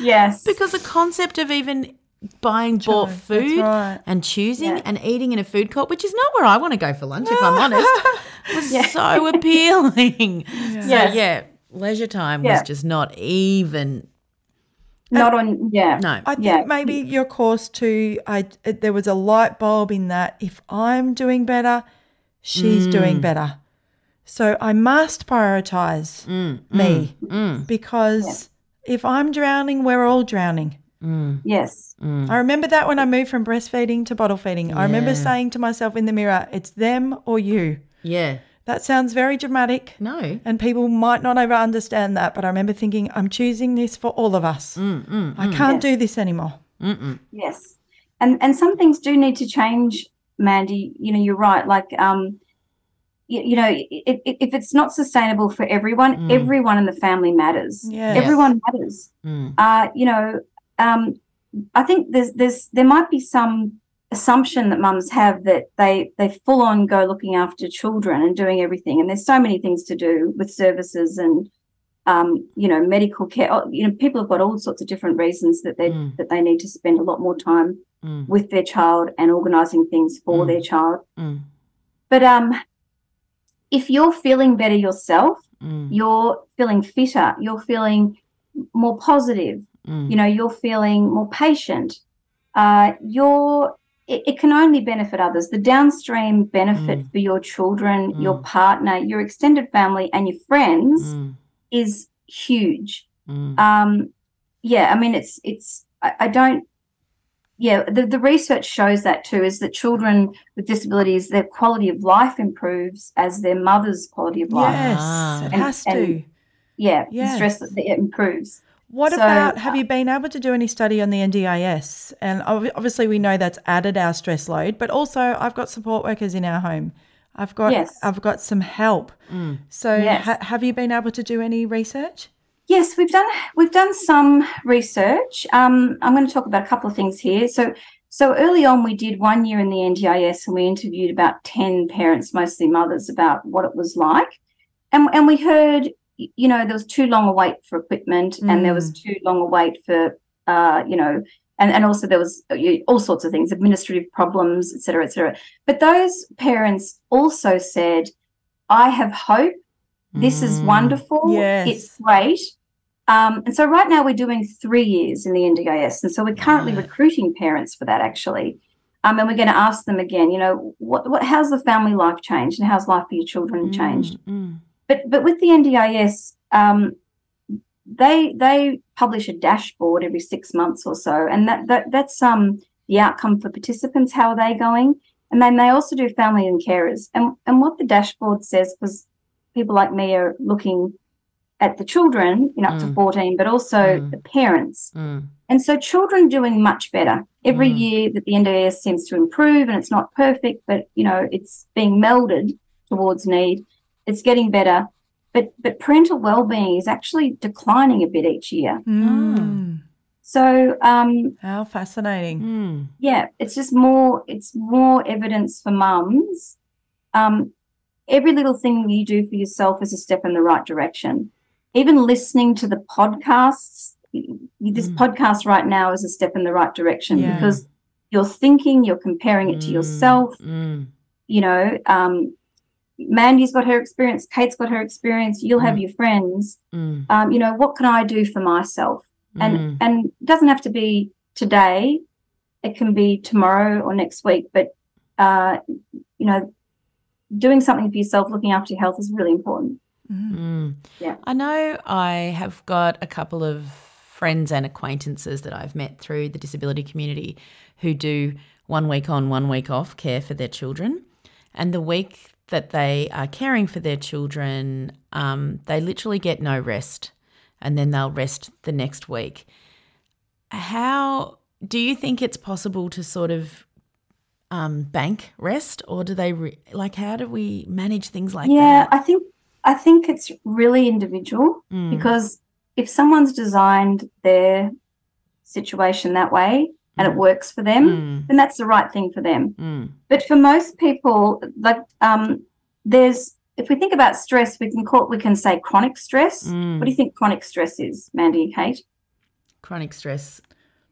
yes because the concept of even buying bought food right. and choosing Yeah. and eating in a food court, which is not where I want to go for lunch, if I'm honest, was so appealing. So, Yes. yeah, leisure time Yeah. was just not even. not on yeah No. I think Yeah. maybe your course too. I there was a light bulb in that. If I'm doing better, she's Mm. doing better. So I must prioritize Mm, me mm, because if I'm drowning, we're all drowning. Mm, yes mm. I remember that when I moved from breastfeeding to bottle feeding. I remember saying to myself in the mirror, "It's them or you." Yeah. That sounds very dramatic. No. And people might not ever understand that, but I remember thinking, I'm choosing this for all of us. Mm, mm, I can't Yes. do this anymore. mm-mm. Yes, and and some things do need to change, Mandy. You know, you're right. Like, um, you, you know, i i if it's not sustainable for everyone, Mm. everyone in the family matters. Yes. Everyone matters. Mm. Uh, you know, um, I think there's there's there might be some assumption that mums have that they they full on go looking after children and doing everything, and there's so many things to do with services and. Um, you know, medical care. oh, You know, people have got all sorts of different reasons that they Mm. that they need to spend a lot more time Mm. with their child and organizing things for Mm. their child. Mm. But um, if you're feeling better yourself, Mm. you're feeling fitter, you're feeling more positive, Mm. you know, you're feeling more patient, uh, you're it, it can only benefit others. The downstream benefit Mm. for your children, your Mm. partner, your extended family, and your friends Mm. is huge. Mm. Um, yeah, I mean, it's it's. I, I don't. Yeah, the, the research shows that too. Is that children with disabilities, their quality of life improves as their mother's quality of life. Yes, Ah. it And- has and- to. Yeah, the Yes. stress that it improves. What So, about have you been able to do any study on the NDIS? And obviously, we know that's added our stress load, but also I've got support workers in our home. I've got Yes. I've got some help. Mm. So Yes. ha- have you been able to do any research? Yes, we've done we've done some research. Um, I'm going to talk about a couple of things here. So so early on, we did one year in the NDIS, and we interviewed about ten parents, mostly mothers, about what it was like, and and we heard, you know, there was too long a wait for equipment, and there was too long a wait for, uh, you know. And, and also there was uh, all sorts of things, administrative problems, et cetera, et cetera. But those parents also said, I have hope This is wonderful. Yes. It's great. Um, and so right now we're doing three years in the NDIS. And so we're currently recruiting parents for that actually. Um, and we're going to ask them again, you know, what, what, how's the family life changed and how's life for your children changed? Mm, But, but with the NDIS, um, they, they publish a dashboard every six months or so. And that, that, that's, um, the outcome for participants. How are they going? And then they also do family and carers. And, and what the dashboard says, because people like me are looking at the children, you know, up to Mm. 14, but also Mm. the parents. mm, And so children doing much better. Every Mm. year that the NDIS seems to improve and it's not perfect, but you know, it's being melded towards need. It's getting better. But but parental well-being is actually declining a bit each year. Mm. So um How fascinating. mm. yeah, it's just more it's more evidence for mums. Um, every little thing you do for yourself is a step in the right direction. Even listening to the podcasts, y- y- this Mm. podcast right now is a step in the right direction Yeah. because you're thinking, you're comparing it to Mm, yourself. mm, You know, um, Mandy's got her experience, Kate's got her experience. You'll have your friends. mm, Um, you know, what can I do for myself? and mm. and it doesn't have to be today it can be tomorrow or next week but uh you know doing something for yourself looking after your health is really important Mm. Yeah. I know I have got a couple of friends and acquaintances that I've met through the disability community who do one week on, one week off care for their children. And the week that they are caring for their children, um, they literally get no rest and then they'll rest the next week. How do you think it's possible to sort of um, bank rest or do they re- like how do we manage things like yeah that? Yeah, I think i think it's really individual Mm. because if someone's designed their situation that way and it works for them Mm. then that's the right thing for them Mm. But for most people, like um, there's if we think about stress, we can call we can say chronic stress. Mm. What do you think chronic stress is, Mandy and Kate? chronic stress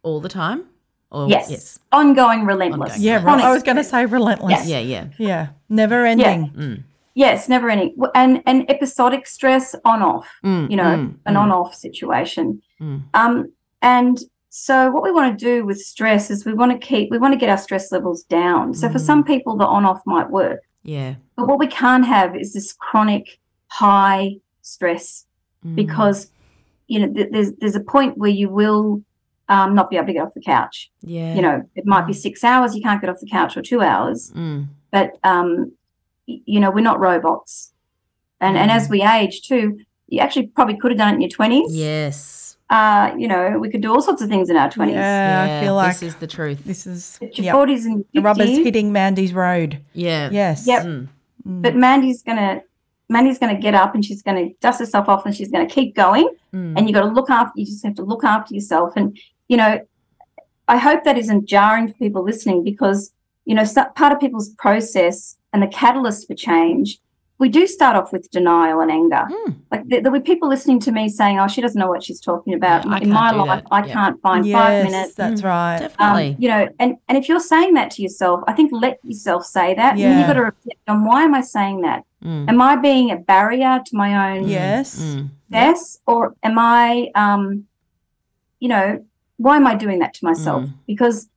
all the time? Or Yes. yes. Ongoing, relentless. Ongoing. Yeah, right. Chronic I was going to say relentless. Yeah, yeah. Yeah. Never ending. Mm. Yes, never ending. And and episodic stress on off. Mm, You know, mm, an mm, on off situation. Mm. Um, and so what we want to do with stress is we want to keep we want to get our stress levels down. So for Mm. some people, the on off might work. Yeah. But what we can't have is this chronic high stress Mm. because you know th- there's there's a point where you will um, not be able to get off the couch. yeah. You know, it might be six hours you can't get off the couch or two hours, Mm. but um, you know we're not robots, and and as we age too, you actually probably could have done it in your twenties. Yes. Uh, you know, we could do all sorts of things in our twenties. Yeah, I feel like this is the truth. this is But your yep. forties and the rubber's hitting Mandy's road. Yeah. Yes. Yep. Mm. But Mandy's gonna Mandy's gonna get up and she's gonna dust herself off and she's gonna keep going. Mm. and you got to look after you just have to look after yourself and you know i hope that isn't jarring for people listening because you know part of people's process and the catalyst for change we do start off with denial and anger Mm. like there, there were people listening to me saying oh she doesn't know what she's talking about Yeah, in my life that. i Yeah. can't find yes, five minutes That's Mm, right. um, Definitely. you know and and if you're saying that to yourself i think let yourself say that and Yeah. you've got to reflect on why am i saying that Mm. am i being a barrier to my own Yes. Mm. success or am i um you know why am i doing that to myself Mm. because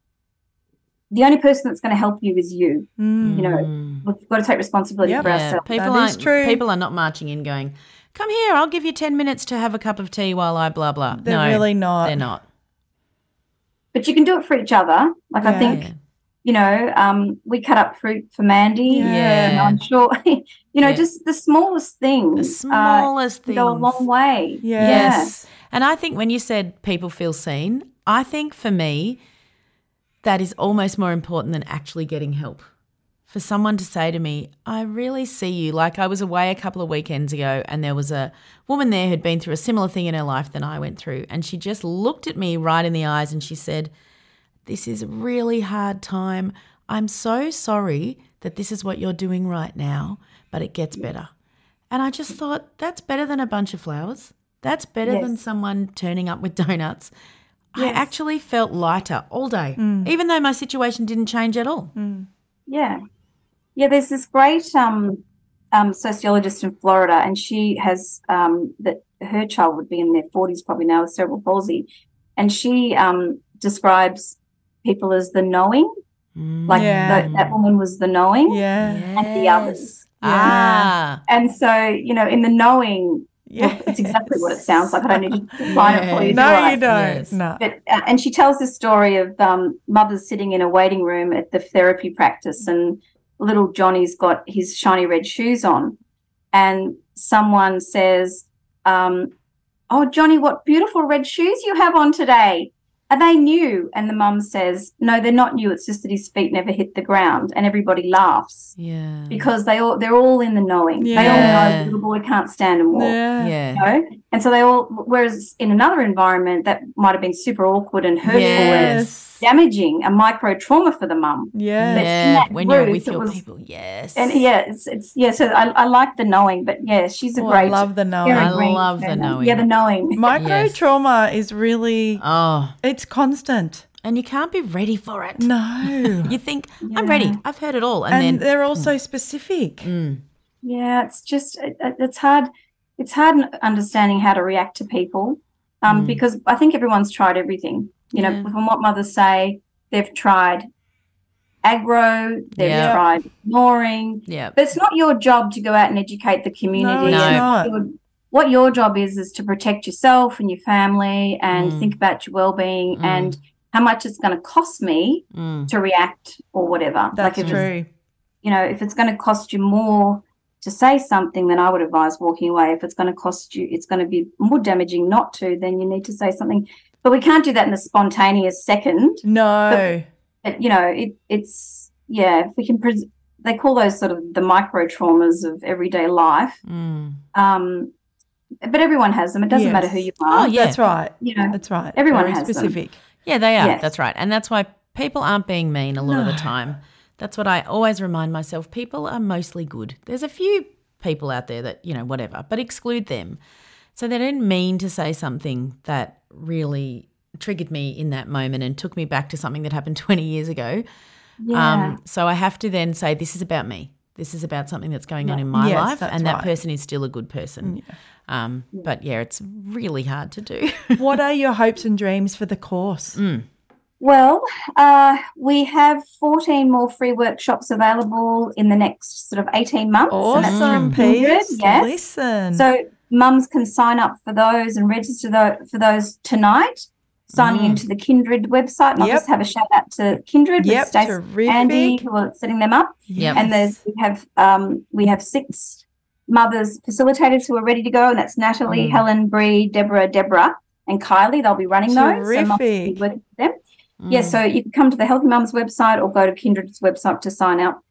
the only person that's going to help you is you Mm. you know Mm. we've got to take responsibility Yep. for Yeah, ourselves people That is aren't true. people are not marching in going, "Come here, I'll give you 10 minutes to have a cup of tea while I blah blah." They're no, really not. They're not. but you can do it for each other like i think Yeah. you know um we cut up fruit for mandy Yeah. and i'm sure you know Yeah. just the smallest things The uh, smallest can things. go a long way Yeah. Yes. And I think when you said people feel seen, I think for me, that is almost more important than actually getting help. For someone to say to me, I really see you. Like I was away a couple of weekends ago and there was a woman there who'd been through a similar thing in her life than I went through. And she just looked at me right in the eyes and she said, This is a really hard time. I'm so sorry that this is what you're doing right now, but it gets better. And I just thought, that's better than a bunch of flowers. That's better than someone turning up with donuts. I actually felt lighter all day, even though my situation didn't change at all. Yeah. Yeah, there's this great um um, sociologist in Florida, and she has um, that her child would be in their forties probably now with cerebral palsy, and she um, describes people as the knowing, like Yeah. that, that woman was the knowing, Yeah. and the others. Ah. And so, you know, in the knowing, Yeah. it's exactly what it sounds like. I don't need to define it for you. No, I? you don't. Yes. No. But uh, and she tells this story of um, mothers sitting in a waiting room at the therapy practice, and little Johnny's got his shiny red shoes on, and someone says, um, "Oh, Johnny, what beautiful red shoes you have on today." Are they new? And the mum says, "No, they're not new. It's just that his feet never hit the ground." And everybody laughs Yeah. because they all they're all in the knowing. They all know the little boy can't stand and walk Yeah. Yeah. you know? And so they all, whereas in another environment that might have been super awkward and hurtful and Yes. Damaging, a micro trauma for the mum. Yeah. Yeah. that When you're with your was- people. Yes. And yeah, it's, it's yeah. So I, I like the knowing, but yeah, she's a Oh, I love the knowing. I love the knowing. Yeah, the knowing. Micro Yes. trauma is really, Oh, it's constant. and you can't be ready for it. No. You think I'm ready. I've heard it all, and, and then they're also specific. Mm. Yeah, it's just it, it- it's hard. It's hard understanding how to react to people, um, Mm. because I think everyone's tried everything. You know, Yeah. from what mothers say, they've tried aggro, they've Yeah. tried ignoring, yeah, But it's not your job to go out and educate the community. No. not. What your job is is to protect yourself and your family and Mm. think about your well-being Mm. and how much it's going to cost me Mm. to react or whatever. That's it's, true. you know, if it's going to cost you more to say something, then I would advise walking away. If it's going to cost you, it's going to be more damaging not to, then you need to say something. But we can't do that in a spontaneous second. No. But, you know, it, it's yeah. If we can, pres- they call those sort of the micro traumas of everyday life. Mm. Um, but everyone has them. It doesn't Yes. matter who you Oh are. yeah, That's right. You know, That's right. Everyone Very has them. specific. yeah, they are. Yes. That's right, and that's why people aren't being mean a lot of the time. That's what I always remind myself. People are mostly good. There's a few people out there that you know whatever, but exclude them. So they didn't mean to say something that really triggered me in that moment and took me back to something that happened 20 years ago. yeah. Um, so I have to then say, this is about me. This is about something that's going on in my Yes, life, and that right. person is still a good person. Um, but yeah, it's really hard to do. what are your hopes and dreams for the course? Mm. Well, uh, we have 14 more free workshops available in the next sort of 18 months. and that's Awesome, through Kindred, Yes. Listen. So mums can sign up for those and register tho- for those tonight, signing Mm. into the Kindred website. And I'll just have a shout out to Kindred Yep, with Stacey and terrific. Andy who are setting them up. Yep. And there's we have um, we have six mothers facilitators who are ready to go, and that's Natalie, Mm. Helen, Bree, Deborah, Deborah, and Kylie. They'll be running those. So be working with them. Mm. Yeah, so you can come to the Healthy Mums website or go to Kindred's website to sign up.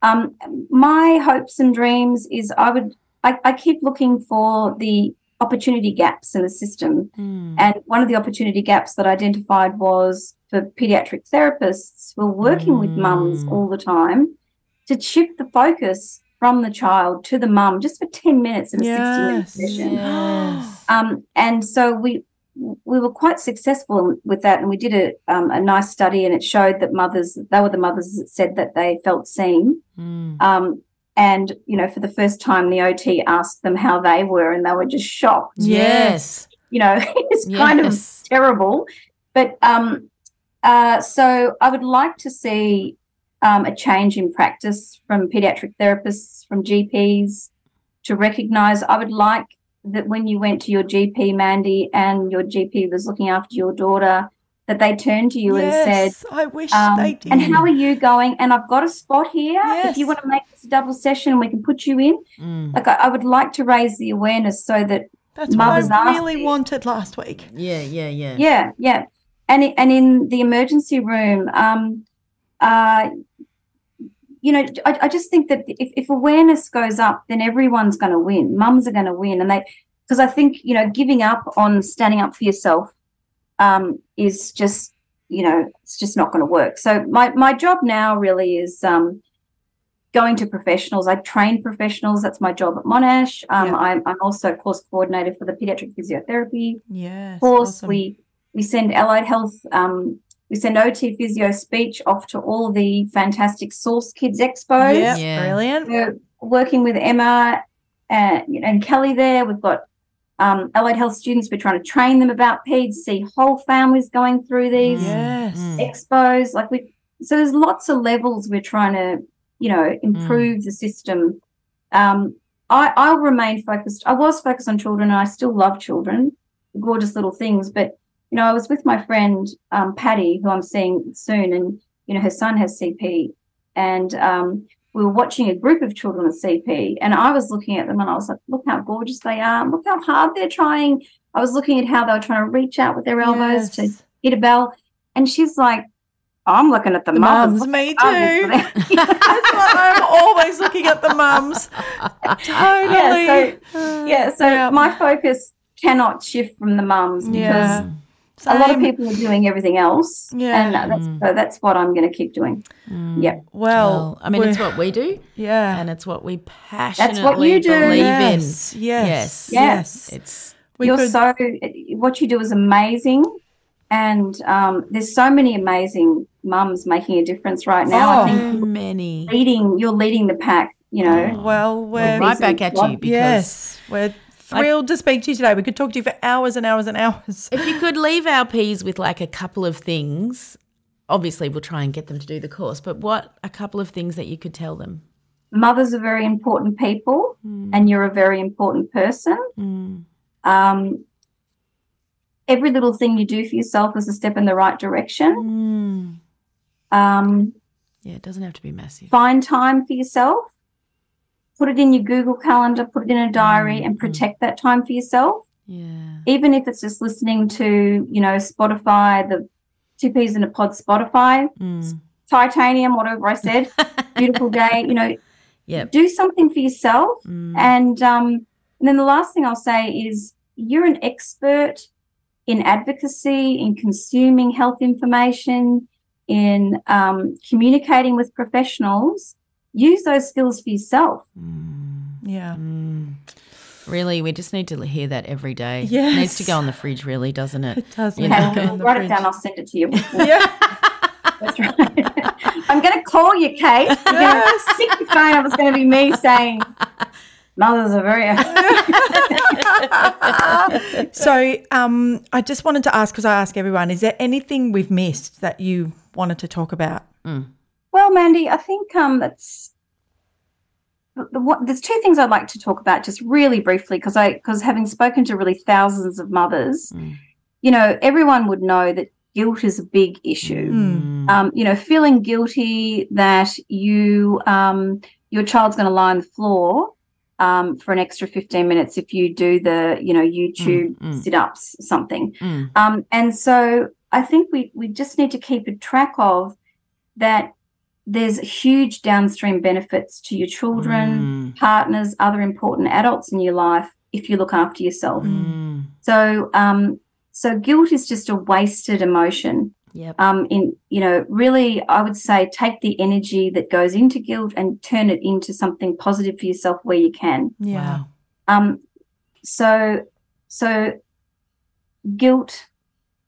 Um, my hopes and dreams is I would I, I keep looking for the opportunity gaps in the system, Mm. and one of the opportunity gaps that I identified was for pediatric therapists who are working with mums Mm. all the time to shift the focus from the child to the mum just for 10 minutes in a 60 minute session. Yes. Um, and so we we were quite successful with that, and we did a um, a nice study, and it showed that mothers they were the mothers that said that they felt seen. Mm. Um, and you know, for the first time, the OT asked them how they were, and they were just shocked. Yes. You know, it's kind of terrible. But um, uh, so I would like to see um, a change in practice from pediatric therapists, from GPs, to recognise. I would like that when you went to your GP, Mandy, and your GP was looking after your daughter, that they turned to you and said, I wish um, they did. and how are you going? And I've got a spot here. Yes. If you want to make this a double session, we can put you in. Mm. Like I, I would like to raise the awareness so that That's what mothers I really me. wanted last week. Yeah, yeah, yeah. yeah, yeah, and i- and in the emergency room, um, uh, you know, I, I just think that if, if awareness goes up, then everyone's going to win. Mums are going to win, and they because I think you know, giving up on standing up for yourself um, is just you know, it's just not going to work. So my my job now really is um, going to professionals. I train professionals. That's my job at Monash. Um, Yeah. I'm, I'm also course coordinator for the pediatric physiotherapy Yes. course. awesome. We we send allied health. Um, we send OT physio speech off to all the fantastic Source Kids expos. Yep, Yeah. brilliant We're working with Emma and, and Kelly there. We've got um, allied health students. We're trying to train them about PEDS, see whole families going through these Yes. expos. Like we, so there's lots of levels we're trying to, you know, improve the system. Um, I, I'll remain focused. I was focused on children, and I still love children, gorgeous little things. But you know, I was with my friend um, Patty, who I'm seeing soon, and you know, her son has CP, and um, we were watching a group of children with CP, and I was looking at them, and I was like, "Look how gorgeous they are! Look how hard they're trying." I was looking at how they were trying to reach out with their elbows to hit a bell, and she's like, "I'm looking at the, The mums, me too. That's why I'm always looking at the mums. Totally. Yeah, yeah, so Yeah. my focus cannot shift from the mums because Yeah. A lot of people are doing everything else. Yeah. And that's mm. so that's what I'm going to keep doing. Mm. Yeah. Well, Well, I mean, it's what we do, yeah. and it's what we passionately that's what you do. believe yes, in. yes, Yes. yes. It's We You're could- so what you do is amazing. And um, there's so many amazing mums making a difference right now. Oh. I think many. leading you're leading the pack, you know. Mm. well, we're right back at you because yes, we're thrilled to speak to you today. We could talk to you for hours and hours and hours. if you could leave our peas with like a couple of things, obviously we'll try and get them to do the course, but what a couple of things that you could tell them? Mothers are very important people and you're a very important person. Mm. Um, every little thing you do for yourself is a step in the right direction. Mm. Um, Yeah, it doesn't have to be massive. find time for yourself. Put it in your Google Calendar, put it in a diary, and Mm, mm. protect that time for yourself. Yeah. Even if it's just listening to, you know, Spotify, the two peas in a pod Spotify, Mm. titanium, whatever I said, beautiful day, you know, Yep. do something for yourself. Mm. And um, and then the last thing I'll say is you're an expert in advocacy, in consuming health information, in um, communicating with professionals. Use those skills for yourself. Yeah. Mm. Really, we just need to hear that every day. It needs to go on the fridge, really, doesn't it? It does. You know. go Okay, in the write it down. I'll send it to you. Yeah. That's right. I'm going to call you, Kate. You're going Yes. to pick your phone up. It's going to be me saying, "Mothers are very." so um, I just wanted to ask, because I ask everyone, is there anything we've missed that you wanted to talk about? Well, Mandy, I think um, that's the, the, what, there's two things I'd like to talk about just really briefly because I because having spoken to really thousands of mothers, Mm. you know, everyone would know that guilt is a big issue. Mm. Um, you know, feeling guilty that you um, your child's going to lie on the floor um, for an extra 15 minutes if you do the you know YouTube mm. sit ups something. Mm. Um, and so I think we, we just need to keep a track of that there's huge downstream benefits to your children, Mm. partners, other important adults in your life if you look after yourself. Mm. So um, so guilt is just a wasted emotion. Yep. Um, in you know, really I would say take the energy that goes into guilt and turn it into something positive for yourself where you can. Yeah. Wow. Um, so, so guilt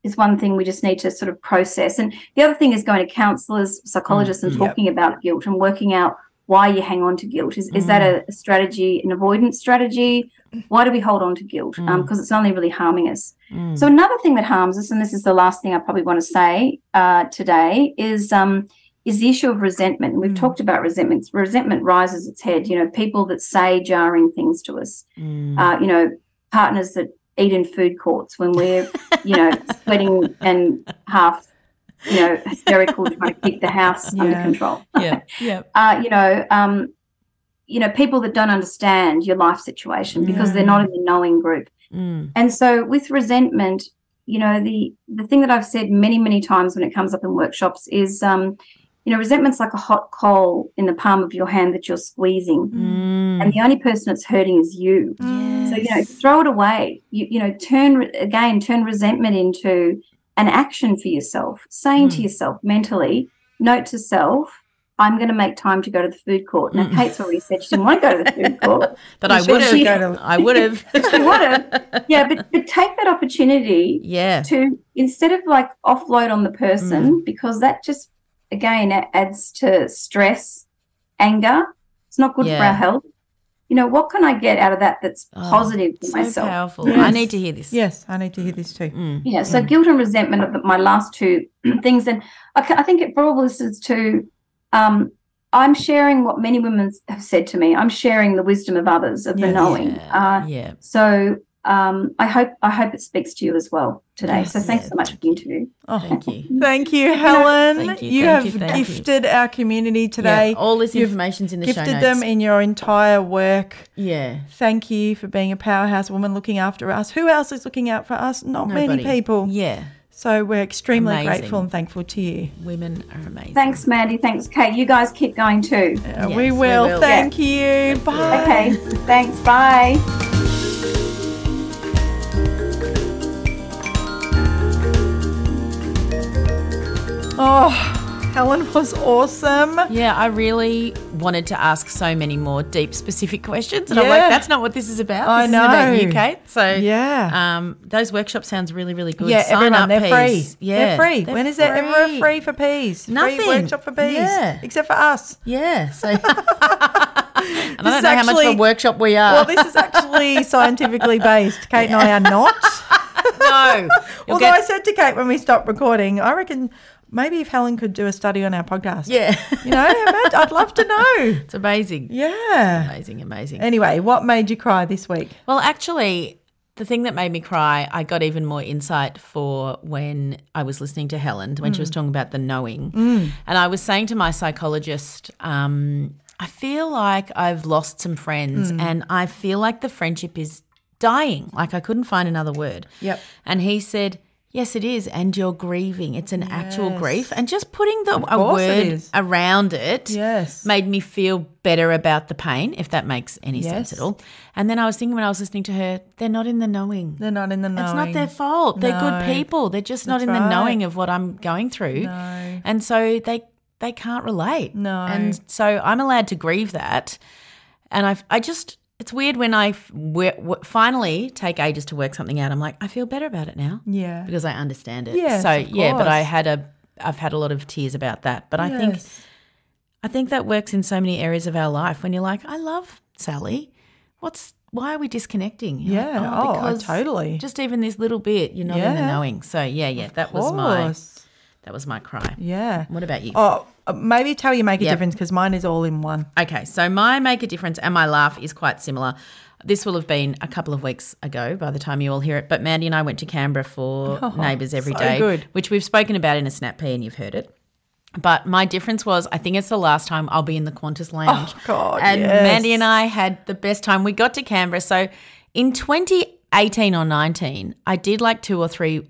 is one thing we just need to sort of process, and the other thing is going to counsellors, psychologists, and Mm, yep. talking about guilt and working out why you hang on to guilt. Is is that a, a strategy, an avoidance strategy? Why do we hold on to guilt? Mm. Because it's only really harming us. Mm. So another thing that harms us, and this is the last thing I probably want to say uh, today, is um, is the issue of resentment. And we've Mm. talked about resentment. Resentment rises its head. You know, people that say jarring things to us. Mm. Uh, you know, partners that eat in food courts when we're, you know, sweating and half, you know, hysterical trying to keep the house under control. yeah. Yeah. Uh, you know, um, you know, people that don't understand your life situation because they're not in the knowing group. Mm. And so with resentment, you know, the the thing that I've said many, many times when it comes up in workshops is um, you know, resentment's like a hot coal in the palm of your hand that you're squeezing. Mm. And the only person that's hurting is you. So, you know, throw it away. You, you know, turn again, turn resentment into an action for yourself, saying to yourself mentally, note to self, I'm going to make time to go to the food court. Now, Mm. Kate's already said she didn't want to go to the food court. But I would she have. to- I would have. She would have. Yeah, but, but take that opportunity yeah. to instead of like offload on the person Mm. because that just again it adds to stress anger It's not good for our health. You know, what can I get out of that that's Oh, positive for So myself? powerful. Yes. I need to hear this. Yes, I need to hear this too. Mm. Yeah, so guilt and resentment are the, my last two things. And I, I think it, for all listeners too, um, I'm sharing what many women have said to me. I'm sharing the wisdom of others, of the knowing. Yeah. Uh, yeah. so um, I hope I hope it speaks to you as well today. so Yes. thanks so much for the interview. Oh, Thank you. Thank you, Helen. Thank you, you thank have you, thank you. gifted our community today. Yeah, all this You've information's in the show gifted notes. them in your entire work. yeah. Thank you for being a powerhouse woman looking after us. Who else is looking out for us? Not many people. Yeah. So we're extremely Amazing. grateful and thankful to you. Women are amazing. Thanks, Mandy. Thanks, Kate. You guys keep going too. Uh, Yes, we, we will. will. Thank you. Bye. Okay. Thanks. Bye. Oh, Helen was awesome. Yeah, I really wanted to ask so many more deep, specific questions, and I'm like, that's not what this is about. I This is about know. you, Kate. So Yeah. um, those workshops sounds really, really good. Yeah, Sign everyone, up, they're free. Yeah, they're free. when is there ever a free. free for peas? Nothing. Free workshop for peas. Yeah. Except for us. Yeah. So, and I don't know is how much of actually- a workshop we are. Well, this is actually scientifically based. Kate and I are not. no. You'll Although get- I said to Kate when we stopped recording, I reckon maybe if Helen could do a study on our podcast. yeah, You know, I'd love to know. it's amazing. Yeah. Amazing, amazing. Anyway, what made you cry this week? Well, actually, the thing that made me cry, I got even more insight for when I was listening to Helen when she was mm. talking about the knowing. Mm. And I was saying to my psychologist, um, I feel like I've lost some friends mm. and I feel like the friendship is dying. Like I couldn't find another word. Yep. And he said, Yes, it is. And you're grieving. It's an actual grief. And just putting the, a course it word around it Yes. made me feel better about the pain, if that makes any sense at all. And then I was thinking when I was listening to her, they're not in the knowing. They're not in the knowing. It's not their fault. They're good people. They're just not That's in the knowing of what I'm going through. No. And so they they can't relate. No. And so I'm allowed to grieve that. And I I just it's weird when I f- w- w- finally take ages to work something out. I'm like, I feel better about it now Yeah. because I understand it. Yes, so of yeah, but I had a I've had a lot of tears about that. But I think I think that works in so many areas of our life when you're like, I love Sally. What's why are we disconnecting? You're like, Yeah. Oh, oh I totally. Just even this little bit, you're not in the knowing. So yeah, yeah, that Of was my that was my cry. Yeah. What about you? Oh, Uh, maybe tell you make a Yep. difference because mine is all in one. Okay, so my make a difference and my laugh is quite similar. This will have been a couple of weeks ago by the time you all hear it. But Mandy and I went to Canberra for oh, Neighbours Every so Day, good. which we've spoken about in a snap P and you've heard it. But my difference was, I think it's the last time I'll be in the Qantas oh, Lounge. Oh, God, And yes. Mandy and I had the best time. We got to Canberra. So in 2018 or 19, I did like two or three.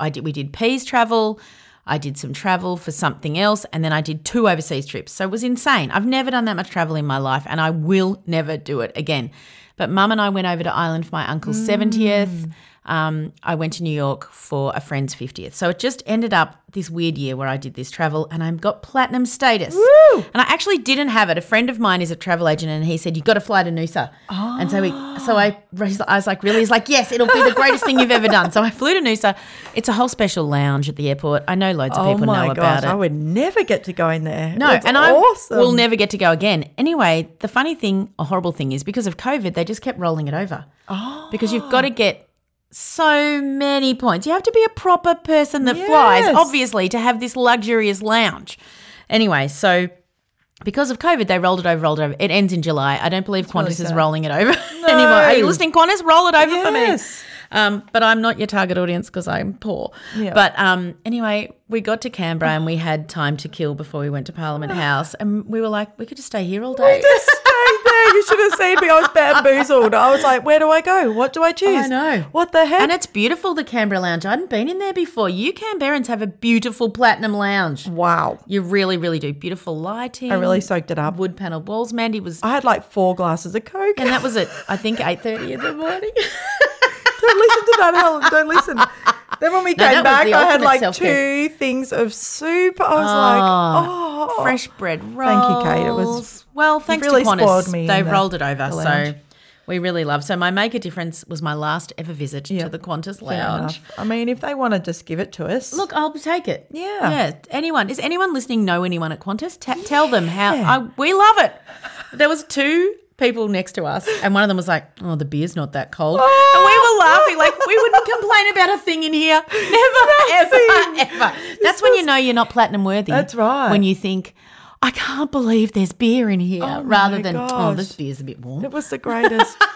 I did. We did peas travel. I did some travel for something else, and then I did two overseas trips. So it was insane. I've never done that much travel in my life, and I will never do it again. But Mum and I went over to Ireland for my uncle's seventieth. Um, I went to New York for a friend's 50th. So it just ended up this weird year where I did this travel and I got platinum status. And I actually didn't have it. A friend of mine is a travel agent and he said, You've got to fly to Noosa. And so we so I I was like, Really? He's like, Yes, it'll be the greatest thing you've ever done. So I flew to Noosa. It's a whole special lounge at the airport. I know loads of Oh people my know gosh, about it. I would never get to go in there. No, That's and I awesome. will never get to go again. Anyway, the funny thing, a horrible thing is because of COVID, they just kept rolling it over. Oh. Because you've got to get so many points. You have to be a proper person that flies, obviously, to have this luxurious lounge. Anyway, so because of COVID, they rolled it over, rolled it over. It ends in July. I don't believe Qantas is rolling it over anymore. Are you listening, Qantas? Roll it over for me. Um, but I'm not your target audience because I'm poor. Yeah. But um, anyway, we got to Canberra and we had time to kill before we went to Parliament House, and we were like, we could just stay here all day. Just stay there. You should have seen me. I was bamboozled. I was like, where do I go? What do I choose? I know. What the heck? And it's beautiful, the Canberra Lounge. I hadn't been in there before. You Canberrans have a beautiful platinum lounge. wow. You really, really do. Beautiful lighting. I really soaked it up. wood panel walls. Mandy was, I had like four glasses of Coke. and that was at I think eight thirty in the morning. Don't listen to that, Helen. Don't listen. Then when we that came back, I had like self-care. two things of soup. I was ah, like, oh, Fresh bread rolls. Thank you, Kate. It was- well, thanks really to Qantas, me they've the- rolled it over. So we really love. So my make a difference was my last ever visit Yeah. to the Qantas Lounge. I mean, if they want to just give it to us, Look, I'll take it. Yeah. yeah. Anyone? Does anyone listening know anyone at Qantas? Ta tell them how I, we love it. there was two people next to us, and one of them was like, "Oh, the beer's not that cold," and we were laughing like we wouldn't complain about a thing in here. Never, ever, ever. That's when you know you're not platinum worthy. That's right. When you think. I can't believe there's beer in here, Oh rather than oh, this beer's a bit warm. It was the greatest.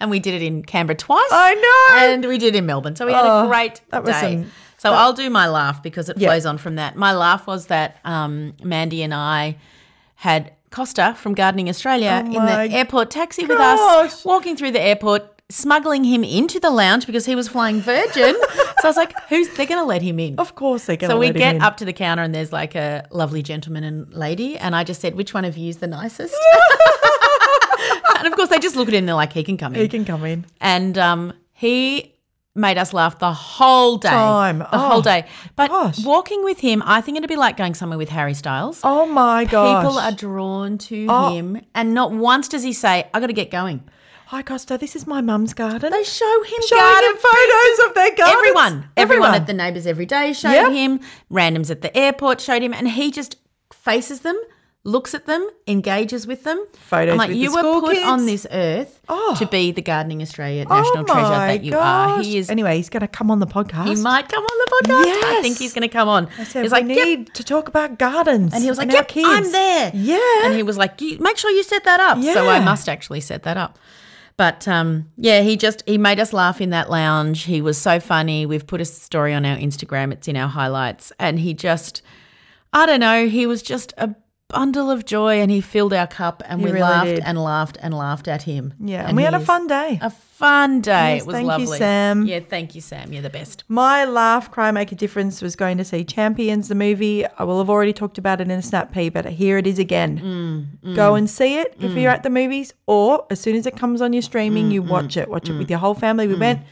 And we did it in Canberra twice. I know. And we did it in Melbourne. So we had Oh, a great that was day. some- so I'll do my laugh because it Yeah. flows on from that. My laugh was that um, Mandy and I had Costa from Gardening Australia in Oh my the airport taxi with us, walking through the airport, smuggling him into the lounge because he was flying Virgin. so I was like, "Who's? They're going to let him in." of course they're going to So we get in. up to the counter and there's like a lovely gentleman and lady, and I just said, "Which one of you is the nicest?" and of course, they just look at him and they're like, "He can come in." He can come in. and um, he made us laugh the whole day. Time. The Oh, whole day. But gosh. walking with him, I think it'd be like going somewhere with Harry Styles. Oh my gosh. People are drawn to Oh. him, and not once does he say, "I got to get going." Hi Costa, this is my mum's garden. They show him Showing garden him photos of their gardens. Everyone, everyone at the neighbours every day showed Yep. him. Randoms at the airport showed him, and he just faces them, looks at them, engages with them. Photos I'm like, you were put kids." on this earth Oh. to be the Gardening Australia national oh treasure that you are. He is. Anyway, he's going to come on the podcast. He might come on the podcast. I think he's going to come on. I said, he's we like, need "Yep." to talk about gardens. And he was like, "Yep, kids. I'm there." Yeah. And he was like, "Make sure you set that up." So I must actually set that up. But um, yeah, he just he made us laugh in that lounge. He was so funny. We've put a story on our Instagram. It's in our highlights, and he just, I don't know, he was just a bundle of joy, and he filled our cup, and He we really laughed did. and laughed and laughed at him. Yeah, and we had a fun day. A fun day. Yes, it was thank you, lovely. Sam. Yeah, thank you, Sam. You're the best. My laugh, cry, make a difference was going to see Champions, the movie. I will have already talked about it in a snap pea, but here it is again. Mm, mm, Go and see it if you're mm. at the movies, or as soon as it comes on your streaming, Mm, you mm, watch it. Watch it with your whole family. We went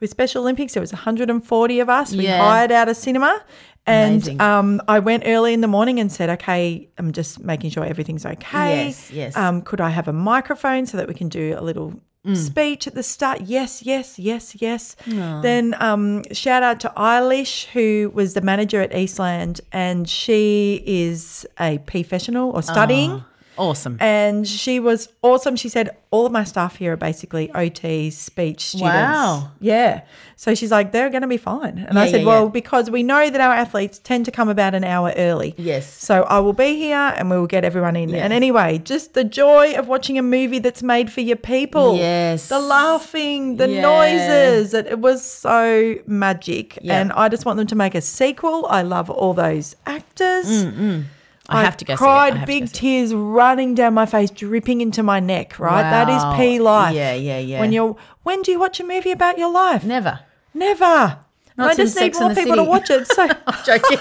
with Special Olympics. There was 140 of us. We Yeah. hired out a cinema. And um, I went early in the morning and said, okay, I'm just making sure everything's okay. Yes, yes. Um, could I have a microphone so that we can do a little Mm. speech at the start? Yes, yes, yes, yes. Then um, shout out to Eilish, who was the manager at Eastland, and she is a professional or studying. Awesome. And she was awesome. She said, All of my staff here are basically OT speech students. Wow. Yeah. So she's like, They're going to be fine. And I said, yeah, Well, yeah. because we know that our athletes tend to come about an hour early. Yes. So I will be here and we will get everyone in. And anyway, just the joy of watching a movie that's made for your people. Yes. The laughing, the Yeah. noises. It, it was so magic. Yeah. And I just want them to make a sequel. I love all those actors. Mm, mm. I have to it. I cried to big see it. tears running down my face, dripping into my neck, right? That Wow. is P life. Yeah, yeah, yeah. When you're when do you watch a movie about your life? Never. Never. Not I just need more people to watch it. So I'm Joking.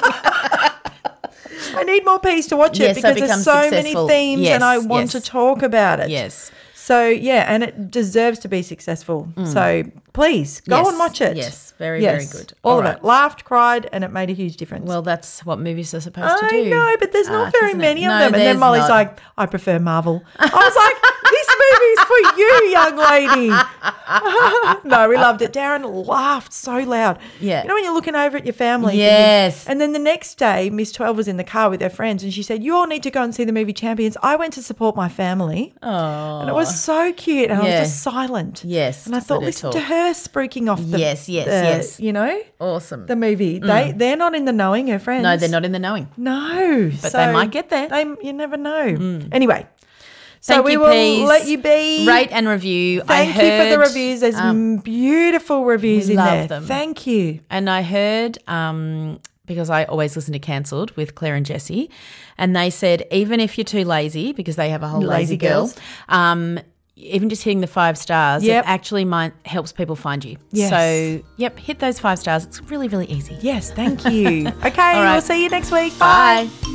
I need more Peas to watch Yes, it because there's so successful. many themes and I want yes. to talk about it. yes. So yeah, and it deserves to be successful. So please go Mm. Yes, and watch it. yes, very, very good. All, All of right. it. Laughed, cried, and it made a huge difference. Well, that's what movies are supposed to do. I know, but there's not Art, very isn't it? many of No, them. And then Molly's not. like, I prefer Marvel. I was like, this movie's for you, young lady. no, we loved it. Darren laughed so loud. Yeah. You know when you're looking over at your family? Yes. And then the next day, Miss 12 was in the car with her friends and she said, You all need to go and see the movie Champions. I went to support my family. Oh. And it was so cute. And I was just silent. Yes, And I thought, listen to her spruiking off the, Yes, yes, yes. you know, awesome. the movie. Mm. They, they're not in the knowing, her friends. no, they're not in the knowing. No, But they might get there. They, you never know. Mm. Anyway, so Thank we you, will Peas. let you be. Rate and review. Thank you for the reviews. There's um, beautiful reviews in love there. them. Thank you. And I heard, um, because I always listen to Cancelled with Claire and Jesse, and they said even if you're too lazy, because they have a whole lazy, Lazy girl, girls. um, even just hitting the five stars, Yep. it actually might helps people find you. Yes. So, yep, hit those five stars. It's really, really easy. Yes, thank you. okay, right. we'll see you next week. Bye. Don't